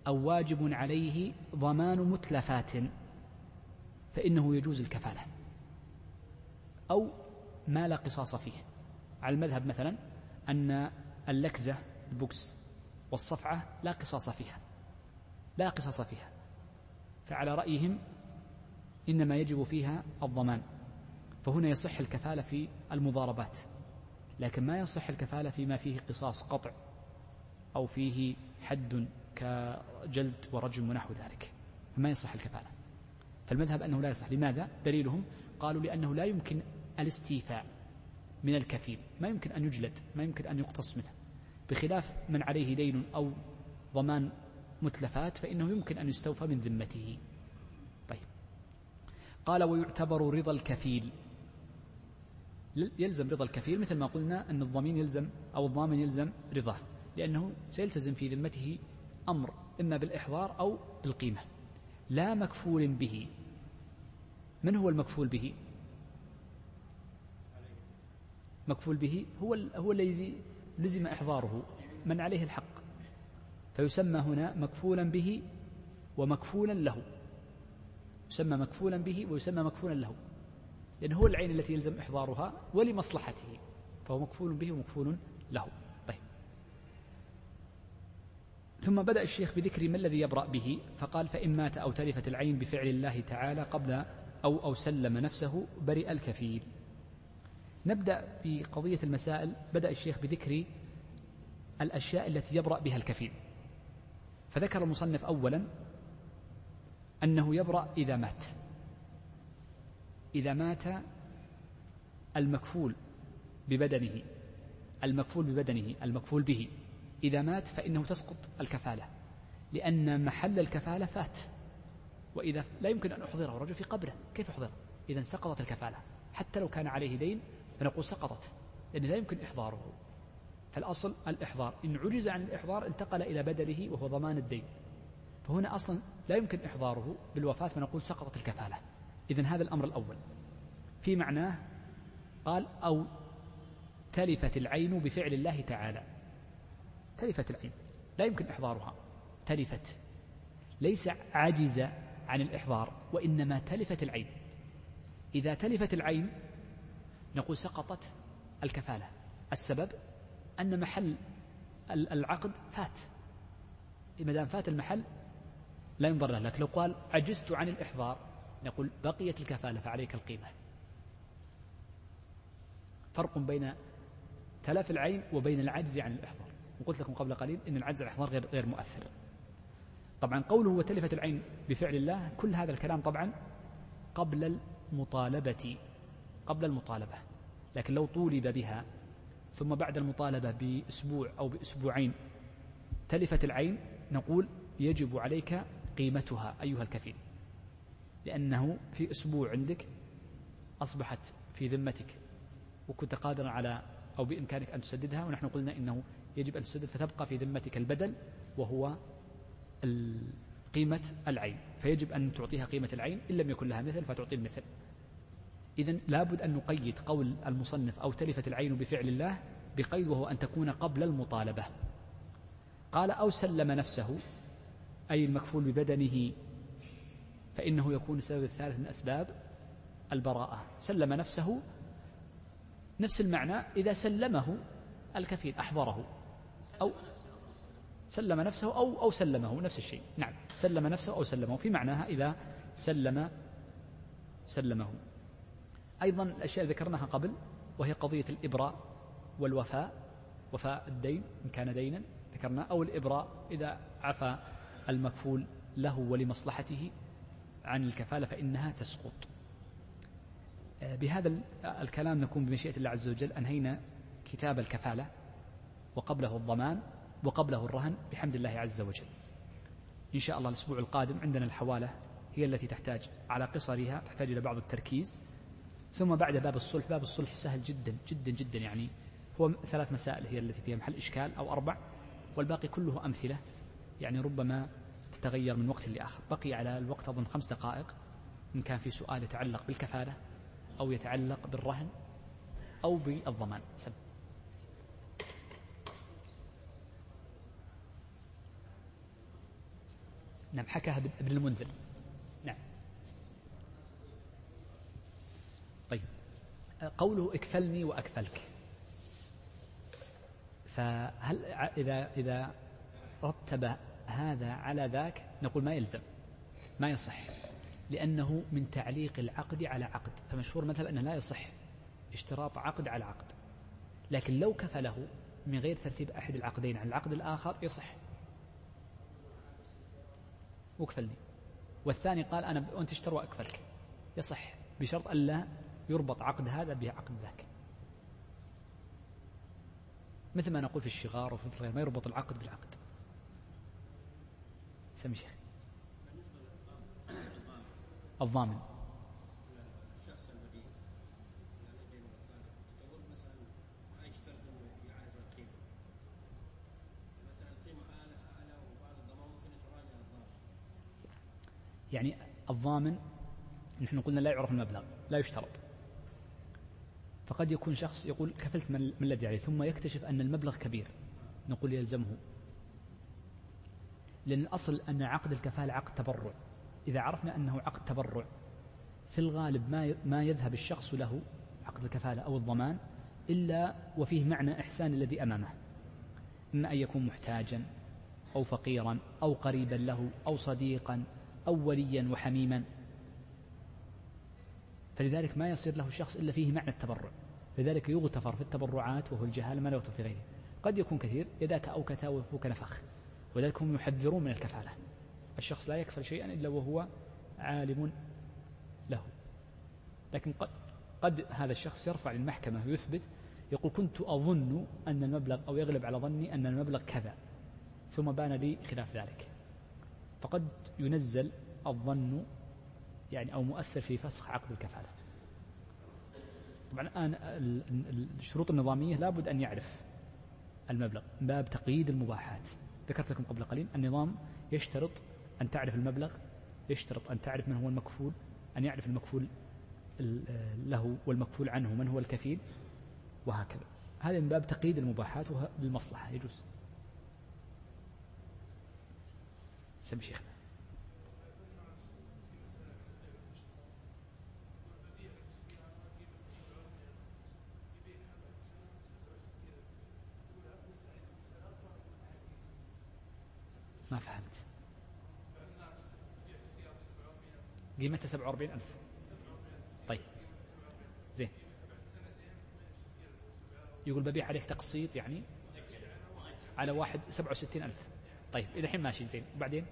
أو واجب عليه ضمان متلفات فإنه يجوز الكفالة. أو ما لا قصاص فيه. على المذهب مثلا أن اللكزة البوكس والصفعة لا قصاص فيها. لا قصاص فيها. فعلى رأيهم إنما يجب فيها الضمان. فهنا يصح الكفالة في المضاربات لكن ما يصح الكفالة فيما فيه قصاص قطع أو فيه حد كجلد ورجم ونحو ذلك. فما يصح الكفالة. فالمذهب أنه لا يصح. لماذا؟ دليلهم قالوا لأنه لا يمكن الاستيفاء من الكفيل. ما يمكن أن يجلد ما يمكن أن يقتص منه. بخلاف من عليه دين أو ضمان متلفات فإنه يمكن أن يستوفى من ذمته. قال ويعتبر رضا الكفيل. يلزم رضا الكفيل مثل ما قلنا أن الضمين يلزم أو الضامن يلزم رضاه لأنه سيلتزم في ذمته أمر إما بالإحضار أو بالقيمة. لا مكفول به. من هو المكفول به؟ مكفول به هو هو الذي لزم إحضاره من عليه الحق. فيسمى هنا مكفولا به ومكفولا له. يسمى مكفولا به ويسمى مكفولا له. لأنه هو العين التي يلزم إحضارها ولمصلحته. فهو مكفول به ومكفول له. طيب. ثم بدأ الشيخ بذكر ما الذي يبرأ به. فقال فإن مات أو تلفت العين بفعل الله تعالى قبل أو أو سلم نفسه برئ الكفيل. نبدأ بقضية المسائل. بدأ الشيخ بذكر الأشياء التي يبرأ بها الكفيل. فذكر المصنف أولا أنه يبرأ إذا مات. إذا مات المكفول ببدنه المكفول ببدنه المكفول به. إذا مات فإنه تسقط الكفالة لأن محل الكفالة فات. وإذا لا يمكن أن أحضره الرجل في قبره كيف أحضره؟ إذا سقطت الكفالة. حتى لو كان عليه دين فنقول سقطت لأن لا يمكن إحضاره. فالأصل الإحضار. إن عجز عن الإحضار انتقل إلى بدله وهو ضمان الدين. فهنا أصلا لا يمكن إحضاره بالوفاة فنقول سقطت الكفالة. إذن هذا الأمر الأول. في معناه قال أو تلفت العين بفعل الله تعالى. تلفت العين. لا يمكن إحضارها. تلفت. ليس عجز عن الإحضار وإنما تلفت العين. إذا تلفت العين نقول سقطت الكفالة. السبب؟ أن محل العقد فات. ما دام فات المحل لا ينظر له لكن لو قال عجزت عن الإحضار نقول بقيت الكفالة فعليك القيمة. فرق بين تلف العين وبين العجز عن الإحضار. وقلت لكم قبل قليل أن العجز عن الإحضار غير, غير مؤثر. طبعا قوله وتلفت العين بفعل الله كل هذا الكلام طبعا قبل المطالبة قبل المطالبة. لكن لو طولب بها ثم بعد المطالبة بأسبوع أو بأسبوعين تلفت العين نقول يجب عليك قيمتها أيها الكفيل. لأنه في أسبوع عندك أصبحت في ذمتك وكنت قادرا على أو بإمكانك أن تسددها ونحن قلنا إنه يجب أن تسدد فتبقى في ذمتك البدل وهو قيمة العين. فيجب أن تعطيها قيمة العين إن لم يكن لها مثل فتعطي المثل. إذا لابد أن نقيد قول المصنف أو تلفت العين بفعل الله بقيد وهو أن تكون قبل المطالبة. قال أو سلم نفسه أي المكفول ببدنه فإنه يكون السبب الثالث من أسباب البراءة. سلم نفسه نفس المعنى إذا سلمه الكفيل أحضره أو سلم نفسه أو أو سلمه نفس الشيء. نعم سلم نفسه أو سلمه. في معناها إذا سلم سلمه. أيضا الأشياء ذكرناها قبل وهي قضية الإبراء والوفاء وفاء الدين إن كان دينا ذكرنا أو الإبراء إذا عفى المكفول له ولمصلحته عن الكفالة فإنها تسقط. آه، بهذا الكلام نكون بمشيئة الله عز وجل أنهينا كتاب الكفالة وقبله الضمان وقبله الرهن بحمد الله عز وجل. إن شاء الله الأسبوع القادم عندنا الحوالة هي التي تحتاج على قصرها تحتاج إلى بعض التركيز. ثم بعد باب الصلح باب الصلح سهل جدا جدا جدا يعني هو ثلاث مسائل هي التي فيها محل إشكال أو أربع والباقي كله أمثلة. يعني ربما تتغير من وقت لآخر. بقي على الوقت أظن خمس دقائق. إن كان في سؤال يتعلق بالكفالة أو يتعلق بالرهن أو بالضمان. سب. نعم حكاها ابن المنذر. نعم. طيب. قوله اكفلني وأكفلك. فهل اذا إذا رتب هذا على ذاك نقول ما يلزم ما يصح لأنه من تعليق العقد على عقد فمشهور مثلا أنه لا يصح اشتراط عقد على عقد لكن لو كفله من غير ترتيب أحد العقدين على العقد الآخر يصح. واكفلني والثاني قال أنا وأنت اشتر وأكفلك يصح بشرط ألا يربط عقد هذا بعقد ذاك. مثل ما نقول في الشغار وفي الغير ما يربط العقد بالعقد. سمي شيخ. الضامن. يعني الضامن نحن قلنا لا يعرف المبلغ لا يشترط. فقد يكون شخص يقول كفلت من الذي عليه ثم يكتشف أن المبلغ كبير نقول يلزمه. لأن الأصل أن عقد الكفالة عقد تبرع. إذا عرفنا أنه عقد تبرع في الغالب ما ما يذهب الشخص له عقد الكفالة أو الضمان إلا وفيه معنى إحسان الذي أمامه. إما أن يكون محتاجا أو فقيرا أو قريبا له أو صديقا أو وليا وحميما. فلذلك ما يصير له الشخص إلا فيه معنى التبرع. لذلك يغتفر في التبرعات وهو الجهال ما لا يغتفر في غيره. قد يكون كثير يداك أوكتا وفوك نفخ. ولذلك هم يحذرون من الكفالة. الشخص لا يكفل شيئا إلا وهو عالم له. لكن قد, قد هذا الشخص يرفع للمحكمة ويثبت يقول كنت أظن أن المبلغ أو يغلب على ظني أن المبلغ كذا ثم بان لي خلاف ذلك. فقد ينزل الظن يعني أو مؤثر في فسخ عقد الكفالة. طبعا الآن الشروط النظامية لابد أن يعرف المبلغ باب تقييد المباحات. ذكرت لكم قبل قليل النظام يشترط أن تعرف المبلغ يشترط أن تعرف من هو المكفول أن يعرف المكفول له والمكفول عنه من هو الكفيل وهكذا. هذا من باب تقييد المباحات للمصلحة يجوز. سم شيخنا. ما فهمت. قيمتها سبعة وأربعين ألف. طيب. زين. يقول ببيع عليك تقسيط يعني على واحد سبعة وستين ألف. طيب إلى الحين ماشي زين. وبعدين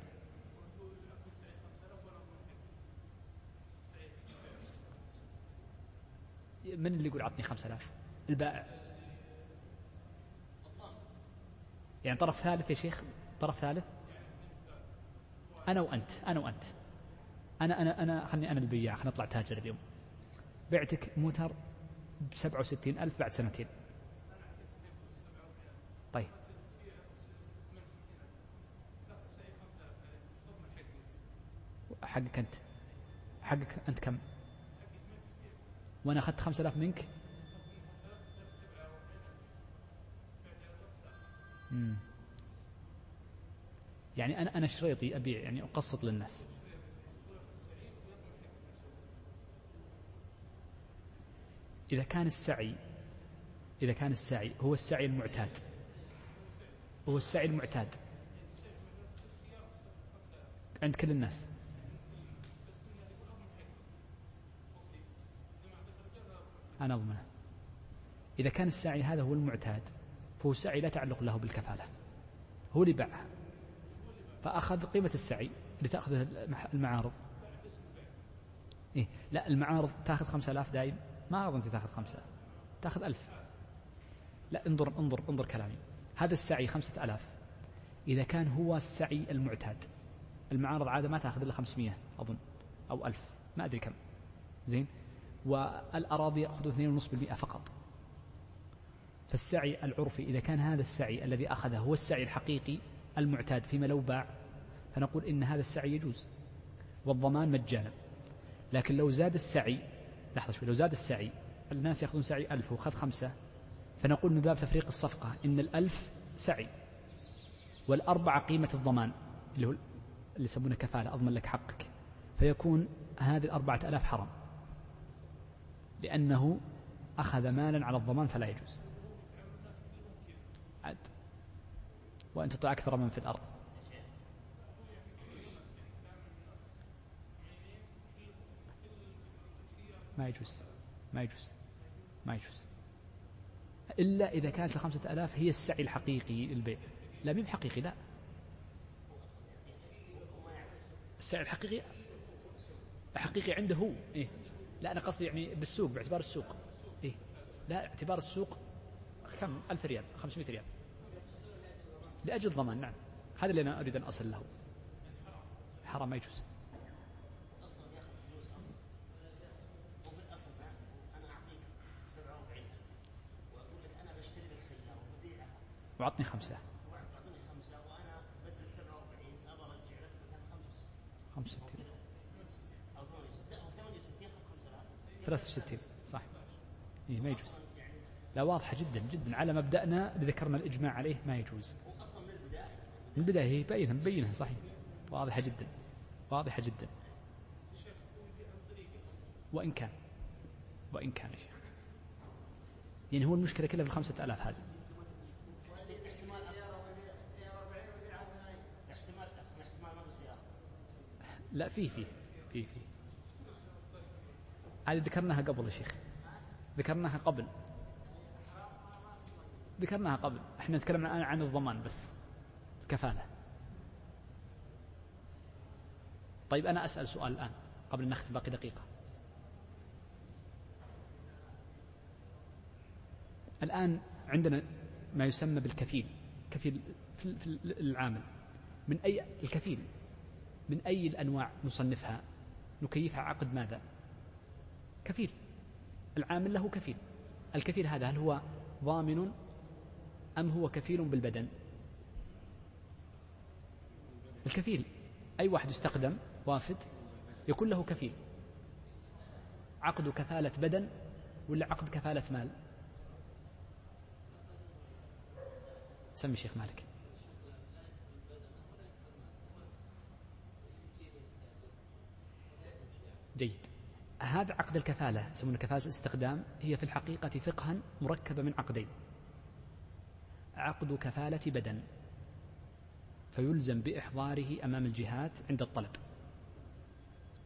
من اللي يقول عطني خمسة آلاف؟ البائع. يعني طرف ثالث يا شيخ طرف ثالث؟ أنا وأنت أنا وأنت. أنا أنا أنا خلني أنا البياع خلينا نطلع تاجر اليوم. بعتك موتر بسبعة وستين ألف بعد سنتين. طيب. حقك أنت. حقك أنت كم؟ وأنا أخذت خمسة آلاف منك. مم. يعني أنا أنا شريطي أبيع يعني أقسط للناس. إذا كان السعي إذا كان السعي هو السعي المعتاد. هو السعي المعتاد. عند كل الناس. أنا أضمنه إذا كان السعي هذا هو المعتاد فهو السعي لا تعلق له بالكفالة. هو اللي باعها فأخذ قيمة السعي اللي تأخذه المعارض. إيه لا المعارض تأخذ خمسة آلاف دايم. ما أظن تأخذ خمسة. تأخذ ألف. لا انظر انظر انظر كلامي. هذا السعي خمسة ألاف. إذا كان هو السعي المعتاد المعارض عادة ما تأخذ إلا خمسمية أظن أو ألف. ما أدري كم. زين؟ والأراضي يأخذوا 2.5% فقط. فالسعي العرفي إذا كان هذا السعي الذي أخذه هو السعي الحقيقي المعتاد فيما لو باع فنقول إن هذا السعي يجوز والضمان مجانا. لكن لو زاد السعي لحظة شوي لو زاد السعي الناس يأخذون سعي ألف وخذ خمسة فنقول من باب تفريق الصفقة إن الألف سعي والأربعة قيمة الضمان اللي هو اللي يسمونه كفالة أضمن لك حقك. فيكون هذه الأربعة ألاف حرام. لأنه أخذ مالا على الضمان فلا يجوز. عد وأن تطع أكثر من في الأرض. ما يجوز. ما يجوز. ما يجوز. إلا إذا كانت الخمسة ألاف هي السعي الحقيقي للبيع. لا مو حقيقي لا. السعي الحقيقي حقيقي عنده هو. إيه. لا أنا قصدي يعني بالسوق باعتبار السوق. إيه. لا اعتبار السوق كم؟ ألف ريال خمسمائة ريال. لأجل الضمان. نعم. هذا اللي أنا أريد أن أصل له. حرام ما يجوز. وعطني خمسة. وعطني خمسة وأنا بدل 47 أبى أرجع لك مثلا 65 65 أو 68 63 صح. إيه ما يجوز. لا واضحة جدا جدا. على مبدأنا اللي ذكرنا الإجماع عليه ما يجوز. من البداية هي بينها مبينها صحيح. واضحة جدا واضحة جدا. وإن كان وإن كان يا شيخ. يعني هو المشكلة كلها في الخمسة آلاف هذه. لا في في في في. هذه ذكرناها قبل يا شيخ. ذكرناها قبل. ذكرناها قبل. إحنا نتكلم الآن عن الضمان بس. الكفالة طيب أنا أسأل سؤال الآن قبل أن نختم باقي دقيقة. الآن عندنا ما يسمى بالكفيل. كفيل في العامل. من أي الكفيل من أي الأنواع نصنفها؟ نكيفها عقد ماذا؟ كفيل. العامل له كفيل. الكفيل هذا هل هو ضامن أم هو كفيل بالبدن؟ الكفيل. أي واحد يستخدم وافد يكون له كفيل. عقد كفالة بدن ولا عقد كفالة مال؟ سمي شيخ مالك. جيد. هذا عقد الكفالة يسمونه كفالة الاستخدام هي في الحقيقة فقها مركبة من عقدين. عقد كفالة بدن. فيلزم بإحضاره أمام الجهات عند الطلب.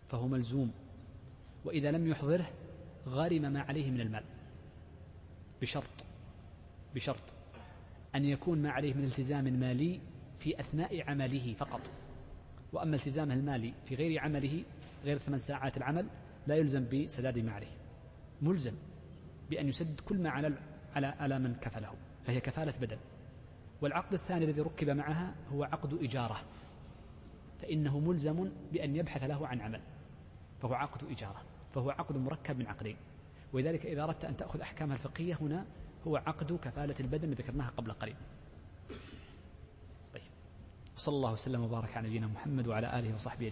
فهو ملزوم. وإذا لم يحضره غرم ما عليه من المال. بشرط. بشرط. أن يكون ما عليه من التزام مالي في أثناء عمله فقط. وأما التزامه المالي في غير عمله غير ثمان ساعات العمل لا يلزم بسداد ما عليه. ملزم بأن يسدد كل ما على على على من كفله. فهي كفالة بدل. والعقد الثاني الذي ركب معها هو عقد إجارة فإنه ملزم بأن يبحث له عن عمل فهو عقد إجارة فهو عقد مركب من عقدين ولذلك إذا أردت أن تأخذ أحكامها الفقهية هنا هو عقد كفالة البدن ذكرناها قبل قليل. طيب. صلى الله وسلم وبارك على نبينا محمد وعلى آله وصحبه